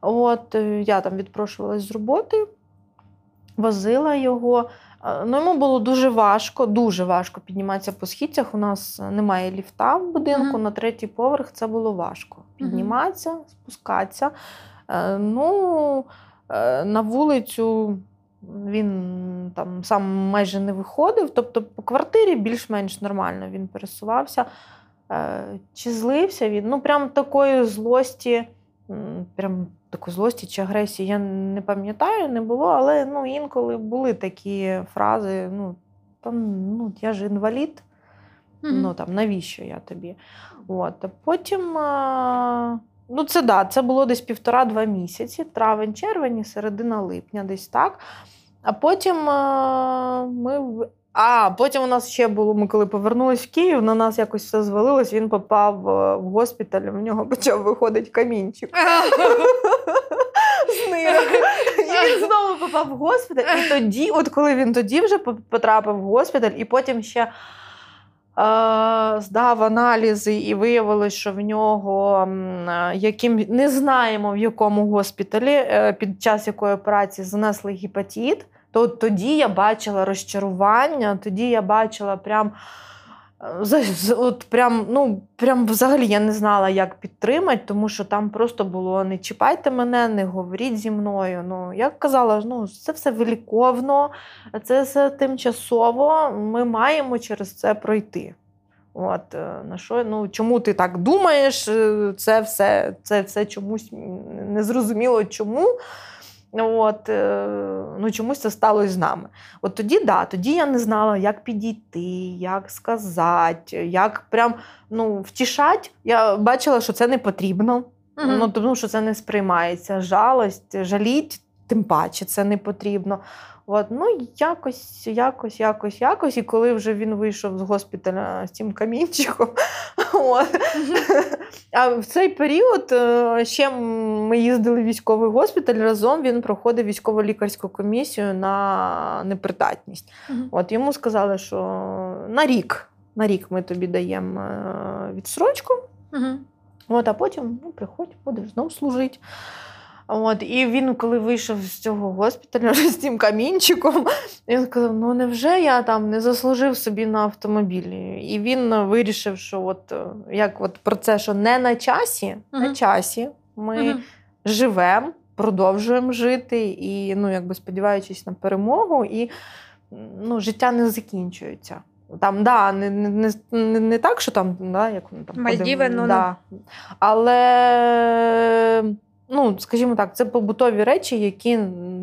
От е, Я там відпрошувалась з роботи возила його. Ну, Йому було дуже важко, дуже важко підніматися по східцях. У нас немає ліфта в будинку, mm-hmm. на третій поверх це було важко. Підніматися, спускатися. Е, ну, е, На вулицю він там сам майже не виходив. Тобто по квартирі більш-менш нормально він пересувався. Е, чи злився він? Ну, прям такої злості, прям такої злості чи агресії я не пам'ятаю, не було, але ну, інколи були такі фрази: ну, там, ну, я ж інвалід, mm-hmm. ну там навіщо я тобі? От. А Потім. А... Ну, це да, це було десь півтора-два місяці, травень, червень, середина липня, десь так. А потім ми а потім у нас ще було, ми коли повернулись в Київ, на нас якось все звалилось, він попав е, в госпіталь, в нього почав виходити камінчик. І він знову попав в госпіталь. І тоді, от коли він тоді вже потрапив в госпіталь, і потім ще. Здав аналізи, і виявилось, що в нього яким не знаємо в якому госпіталі е, під час якої операції занесли гепатит то тоді я бачила розчарування, тоді я бачила прям. Е, от прям, ну, прям взагалі я не знала, як підтримати, тому що там просто було не чіпайте мене, не говоріть зі мною. Ну, Я казала, ну, це все великовно, це все тимчасово, ми маємо через це пройти. От, е, на що, ну, Чому ти так думаєш? Е, це все це все чомусь незрозуміло чому. От, е, ну Чомусь це сталося з нами. От тоді, да, тоді я не знала, як підійти, як сказати, як прям ну, втішати. Я бачила, що це не потрібно, угу. ну, тому що це не сприймається. Жалость, жаліть тим паче це не потрібно. От, ну, якось, якось, якось, якось. І коли вже він вийшов з госпіталя з цим камінчиком, от, а в цей період е, ще ми їздили в військовий госпіталь разом. Він проходив військово-лікарську комісію на непридатність. От Йому сказали, що на рік на рік ми тобі даємо е, відсрочку, от, а потім ну, приходь, будеш знову служити. От, І він, коли вийшов з цього госпіталю з тим камінчиком, він сказав: ну невже я там не заслужив собі на автомобілі? І він вирішив, що от е, як от про це, що не на часі, uh-huh. на часі ми uh-huh. живемо, продовжуємо жити, і ну, якби сподіваючись на перемогу, і ну, життя не закінчується. Там, да, Не не, не, не так, що там, да, як там Мальдіви, ну, да. але ну, скажімо так, це побутові речі, які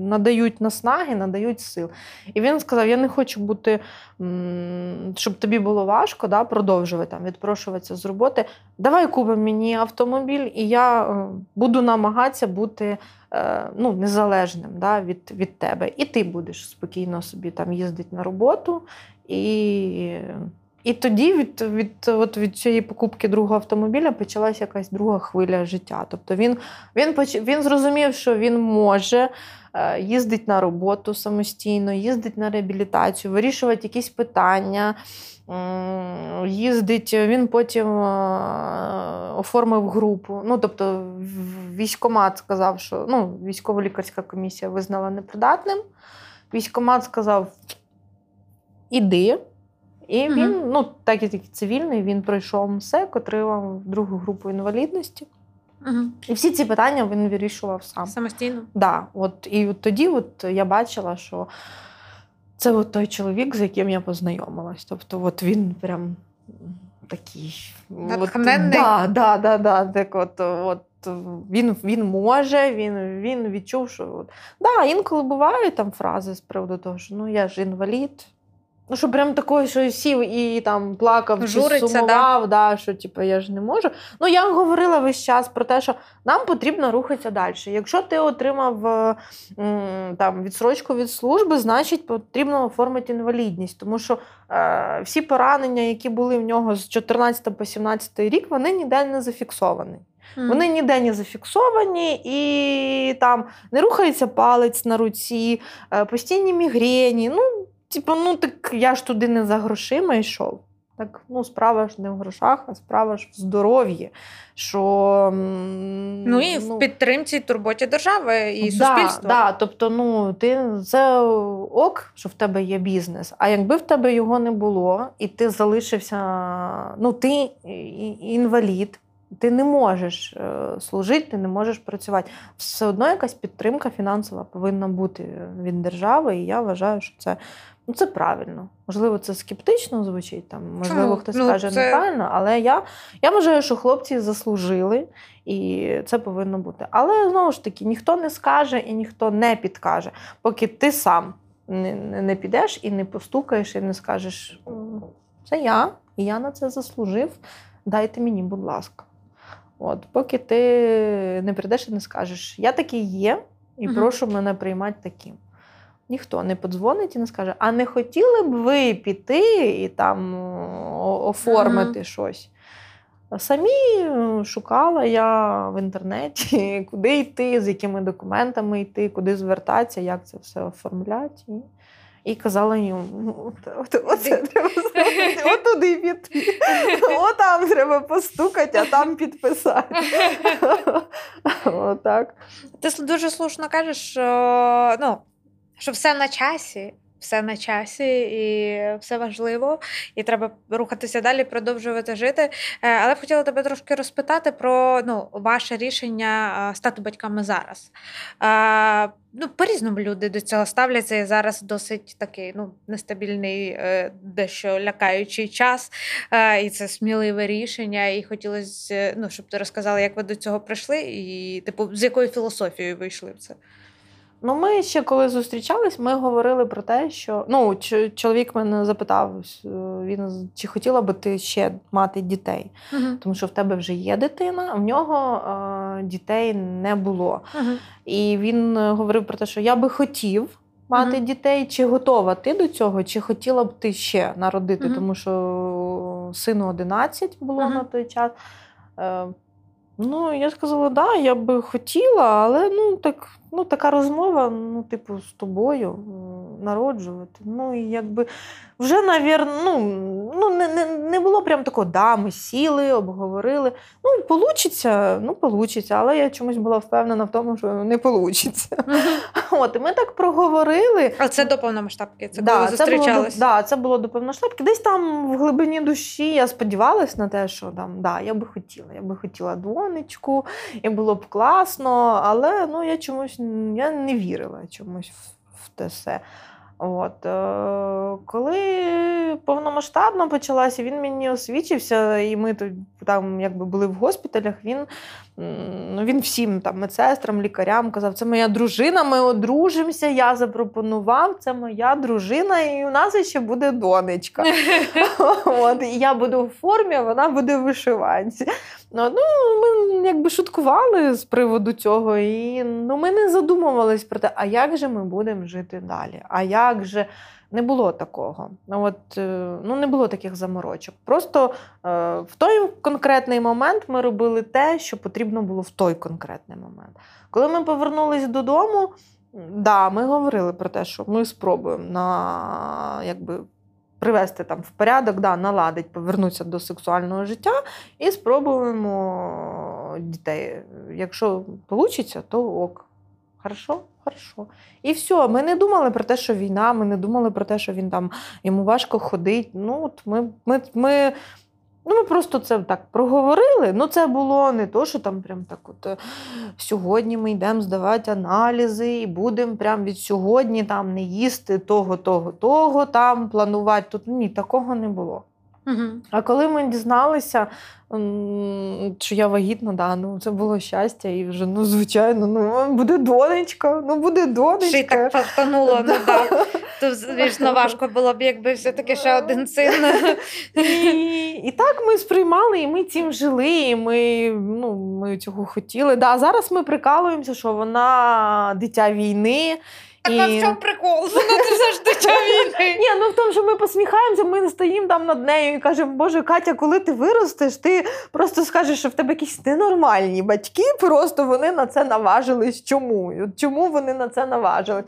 надають наснаги, надають сил. І він сказав: Я не хочу бути, щоб тобі було важко да, продовжувати там, відпрошуватися з роботи. Давай купимо мені автомобіль, і я е, буду намагатися бути е, ну, незалежним да, від від тебе. І ти будеш спокійно собі там їздити на роботу. і... І тоді від від, от від цієї покупки другого автомобіля почалася якась друга хвиля життя. Тобто він він, він зрозумів, що він може е, їздити на роботу самостійно, їздити на реабілітацію, вирішувати якісь питання. Їздить, він потім е, оформив групу. Ну, тобто, військомат сказав, що ну, військово-лікарська комісія визнала непридатним. Військомат сказав: іди. І він, угу. ну, так як цивільний, він пройшов МСЕК, отримав другу групу інвалідності. Угу. І всі ці питання він вирішував сам. Самостійно? Да, от, І от тоді от я бачила, що це от той чоловік, з яким я познайомилась. Тобто, от він прям такий. Натхненний? да, да, да, да, так от, от. Він він може, він він відчув, що от. Да, інколи бувають там фрази з приводу того, що ну я ж інвалід, Ну, що прям такої, що сів і там плакав, Журиться, чи сумував, да. да. що типу, я ж не можу. Ну, я говорила весь час про те, що нам потрібно рухатися далі. Якщо ти отримав там відсрочку від служби, значить потрібно оформити інвалідність. Тому що е, всі поранення, які були в нього з 14 по 17 рік, вони ніде не зафіксовані. Mm. Вони ніде не зафіксовані, і там не рухається палець на руці, е, постійні мігрені. Ну, Типу, ну так я ж туди не за грошима йшов. Так, ну, справа ж не в грошах, а справа ж в здоров'ї. Що, Ну і ну, в підтримці і турботі держави і да, суспільства. Да, Тобто, ну, ти це ок, що в тебе є бізнес. А якби в тебе його не було, і ти залишився, ну, ти інвалід, ти не можеш е, служити, ти не можеш працювати. Все одно якась підтримка фінансова повинна бути від держави, і я вважаю, що це це правильно. Можливо, це скептично звучить, там, можливо, Чому? хтось ну, скаже це... неправильно, але я я вважаю, що хлопці заслужили, і це повинно бути. Але знову ж таки, ніхто не скаже і ніхто не підкаже, поки ти сам не, не підеш і не постукаєш, і не скажеш: це я, і я на це заслужив. Дайте мені, будь ласка. От, Поки ти не прийдеш і не скажеш, я такий є, і угу. прошу мене приймати таким ніхто не подзвонить і не скаже, а не хотіли б ви піти і там оформити ага. щось. Самі шукала я в інтернеті, куди йти, з якими документами йти, куди звертатися, як це все оформляти. І казала йому: «Ну, от, треба зробити, от туди піти. О, там треба постукати, а там підписати. Отак. Ти дуже слушно кажеш, що ну, що все на часі, все на часі, і все важливо, і треба рухатися далі, продовжувати жити. Е, але б хотіла тебе трошки розпитати про ну, ваше рішення стати батьками зараз. Ну, По-різному люди до цього ставляться і зараз досить такий ну, нестабільний, е, дещо лякаючий час, е, і це сміливе рішення. І хотілося, ну, щоб ти розказала, як ви до цього прийшли, і типу, з якою філософією вийшли в це. Ну, ми ще коли зустрічались, ми говорили про те, що ну, чоловік мене запитав, він чи хотіла би ти ще мати дітей, угу. тому що в тебе вже є дитина, а в нього е, дітей не було. Угу. І він говорив про те, що я би хотів мати угу. дітей, чи готова ти до цього, чи хотіла б ти ще народити, тому що сину 11 було на той час. Е, Ну, я сказала, да, я би хотіла, але ну так, ну така розмова, ну, типу, з тобою народжувати. Ну, і якби вже, навірно, ну, ну не не, не було прям такого, да, ми сіли, обговорили. Ну, получиться, ну, получиться, але я чомусь була впевнена в тому, що не получиться. От, і ми так проговорили. А це до повномасштабки? Це да, коли зустрічались? Так, да, це було до повномасштабки. Десь там в глибині душі я сподівалась на те, що там, да, я би хотіла, я би хотіла донечку, і було б класно, але ну, я чомусь я не вірила чомусь в те все. От, е, Коли повномасштабно почалася, він мені освічився, і ми там якби були в госпіталях. Він ну, він всім там медсестрам, лікарям казав, це моя дружина, ми одружимося. Я запропонував, це моя дружина, і у нас ще буде донечка. От, І я буду в формі, а вона буде в вишиванці. Ну, Ми якби шуткували з приводу цього, і ну, ми не задумувались про те, а як же ми будемо жити далі? А як же не було такого? От, е, ну, Не було таких заморочок. Просто е, в той конкретний момент ми робили те, що потрібно було в той конкретний момент. Коли ми повернулись додому, да, ми говорили про те, що ми спробуємо на якби привести там в порядок, да, наладить, повернутися до сексуального життя і спробуємо дітей. Якщо вийде, то ок. Хорошо? Хорошо. І все. Ми не думали про те, що війна, ми не думали про те, що він там йому важко ходить. Ну, от ми, ми, ми Ну, ми просто це так проговорили. Ну, це було не то, що там прям так от е, сьогодні ми йдемо здавати аналізи і будемо прям від сьогодні там не їсти того, того, того, там планувати. Тут ні, такого не було. Угу. А коли ми дізналися, що я вагітна, да, ну це було щастя, і вже ну звичайно, ну буде донечка, ну буде донечка. Ще й так повтонуло, ну так. То звісно, важко було б, якби все-таки ще один син. І і так ми сприймали, і ми цим жили, і ми ну, ми цього хотіли. Да, Зараз ми прикалуємося, що вона дитя війни. Так і... а в чому прикол? Вона ж війни. Ні, ну в тому, що ми посміхаємося, ми не стоїмо там над нею і кажемо, Боже, Катя, коли ти виростеш, ти просто скажеш, що в тебе якісь ненормальні батьки, просто вони на це наважились. Чому? Чому вони на це наважились?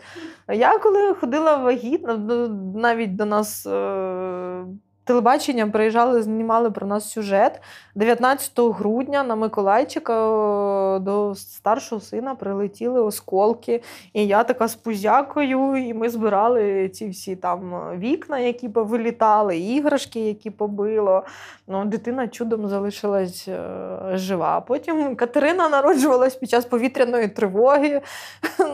Я коли ходила вагітна, навіть до нас. Е, телебачення приїжджали, знімали про нас сюжет. 19 грудня на Миколайчика до старшого сина прилетіли осколки. І я така з пузякою, і ми збирали ці всі там вікна, які повилітали, іграшки, які побило. Ну, Дитина чудом залишилась е, жива. Потім Катерина народжувалась під час повітряної тривоги.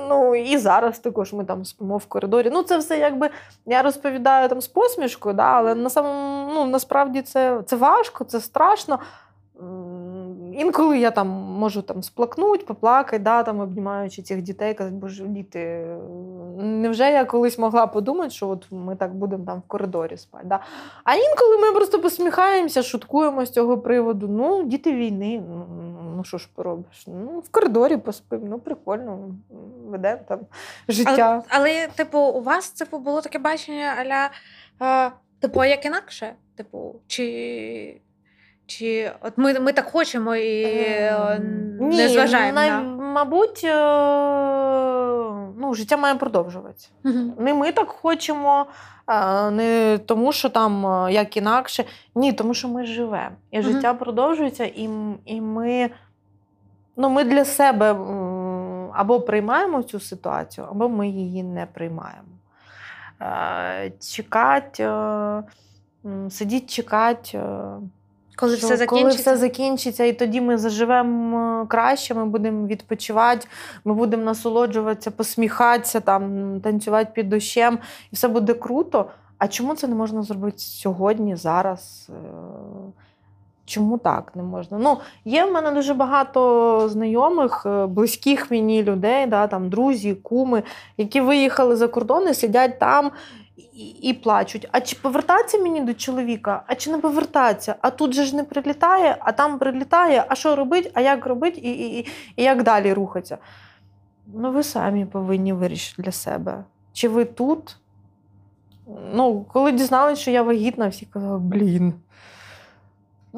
Ну і зараз також ми там спимо в коридорі. Ну, це все якби я розповідаю там з посмішкою, да, але на самому ну, насправді це, це важко, це страшно. Інколи я там можу там сплакнути, поплакати, да, там, обнімаючи цих дітей, казати, боже, діти, невже я колись могла подумати, що от ми так будемо там в коридорі спати? Да? А інколи ми просто посміхаємося, шуткуємо з цього приводу. Ну, діти війни, ну, ну що ж поробиш? Ну, В коридорі поспимо, ну прикольно, ведемо там життя. Але, але, типу, у вас типу, було таке бачення, аля, а, типу, як інакше? Типу, чи. Чи от ми ми так хочемо і е, Ні, не зважаємо? На, на... Мабуть, е, ну, життя має продовжуватися. Угу. Не ми так хочемо, не тому, що там як інакше. Ні, тому що ми живемо. І угу. життя продовжується, і і ми ну, ми для себе або приймаємо цю ситуацію, або ми її не приймаємо. Чекати, сидіть, чекати. Коли все закінчиться, коли все закінчиться, і тоді ми заживемо краще, ми будемо відпочивати, ми будемо насолоджуватися, посміхатися, там, танцювати під дощем, і все буде круто. А чому це не можна зробити сьогодні, зараз? Чому так не можна? Ну, є в мене дуже багато знайомих, е, близьких мені людей, да, там друзі, куми, які виїхали за кордон і сидять там і, і плачуть. А чи повертатися мені до чоловіка, а чи не повертатися? А тут же ж не прилітає, а там прилітає. А що робить, а як робить, і, і, і, і як далі рухатися? Ну, ви самі повинні вирішити для себе. Чи ви тут? Ну, коли дізналися, що я вагітна, всі казали, блін.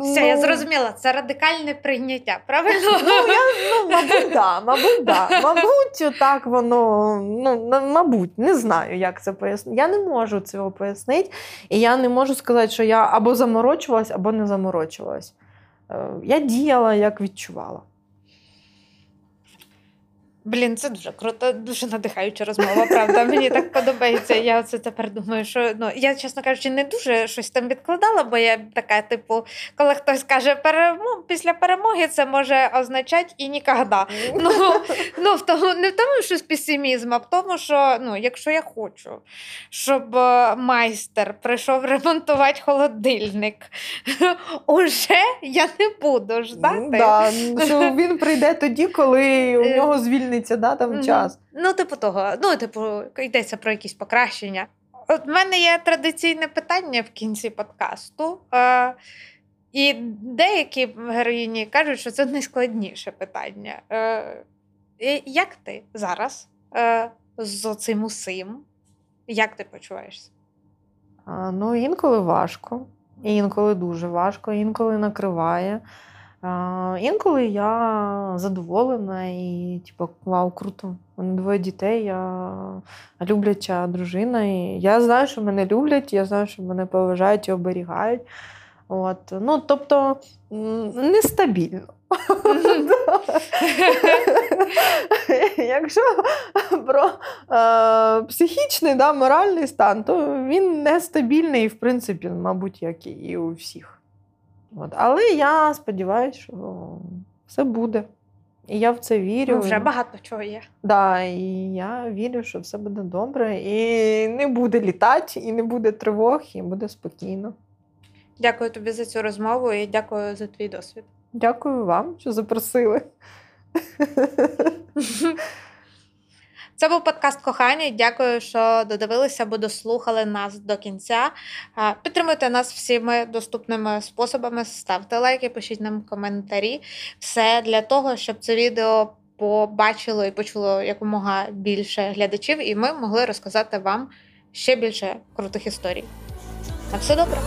Все, я зрозуміла, це радикальне прийняття, правильно? Ну, я, ну, мабуть, да, мабуть, да. Мабуть, так воно, ну, мабуть, не знаю, як це пояснити. Я не можу цього пояснити, і я не можу сказати, що я або заморочувалась, або не заморочувалась. Е, я діяла, як відчувала. Блін, це дуже круто, дуже надихаюча розмова, правда. Мені так подобається. Я оце тепер думаю, що ну я, чесно кажучи, не дуже щось там відкладала, бо я така, типу, коли хтось каже перемог після перемоги, це може означати і ніколи. Ну, ну в тому, не в тому, що з песимізм, а в тому, що ну, якщо я хочу, щоб е, майстер прийшов ремонтувати холодильник, уже я не буду ждати. Да, що Він прийде тоді, коли у е, нього звільнить зміниться да, там mm-hmm. час. Ну, типу того, ну, типу, йдеться про якісь покращення. От в мене є традиційне питання в кінці подкасту. Е, І деякі героїні кажуть, що це найскладніше питання. Е, Як ти зараз е, з цим усім? Як ти почуваєшся? Ну, інколи важко, інколи дуже важко, інколи накриває. Інколи я задоволена і, типу, вау, круто. Мене двоє дітей, я любляча дружина. І Я знаю, що мене люблять, я знаю, що мене поважають і оберігають. От. Ну, Тобто нестабільно. Якщо про е, психічний да, моральний стан, то він нестабільний, в принципі, мабуть, як і у всіх. От. Але я сподіваюся, що все буде. І я в це вірю. Ну, Вже багато чого є. Да, І я вірю, що все буде добре. І не буде літати, і не буде тривог, і буде спокійно. Дякую тобі за цю розмову і дякую за твій досвід. Дякую вам, що запросили. Це був подкаст кохання. Дякую, що додивилися або дослухали нас до кінця. Підтримуйте нас всіми доступними способами. Ставте лайки, пишіть нам коментарі. Все для того, щоб це відео побачило і почуло якомога більше глядачів, і ми могли розказати вам ще більше крутих історій. На все добре.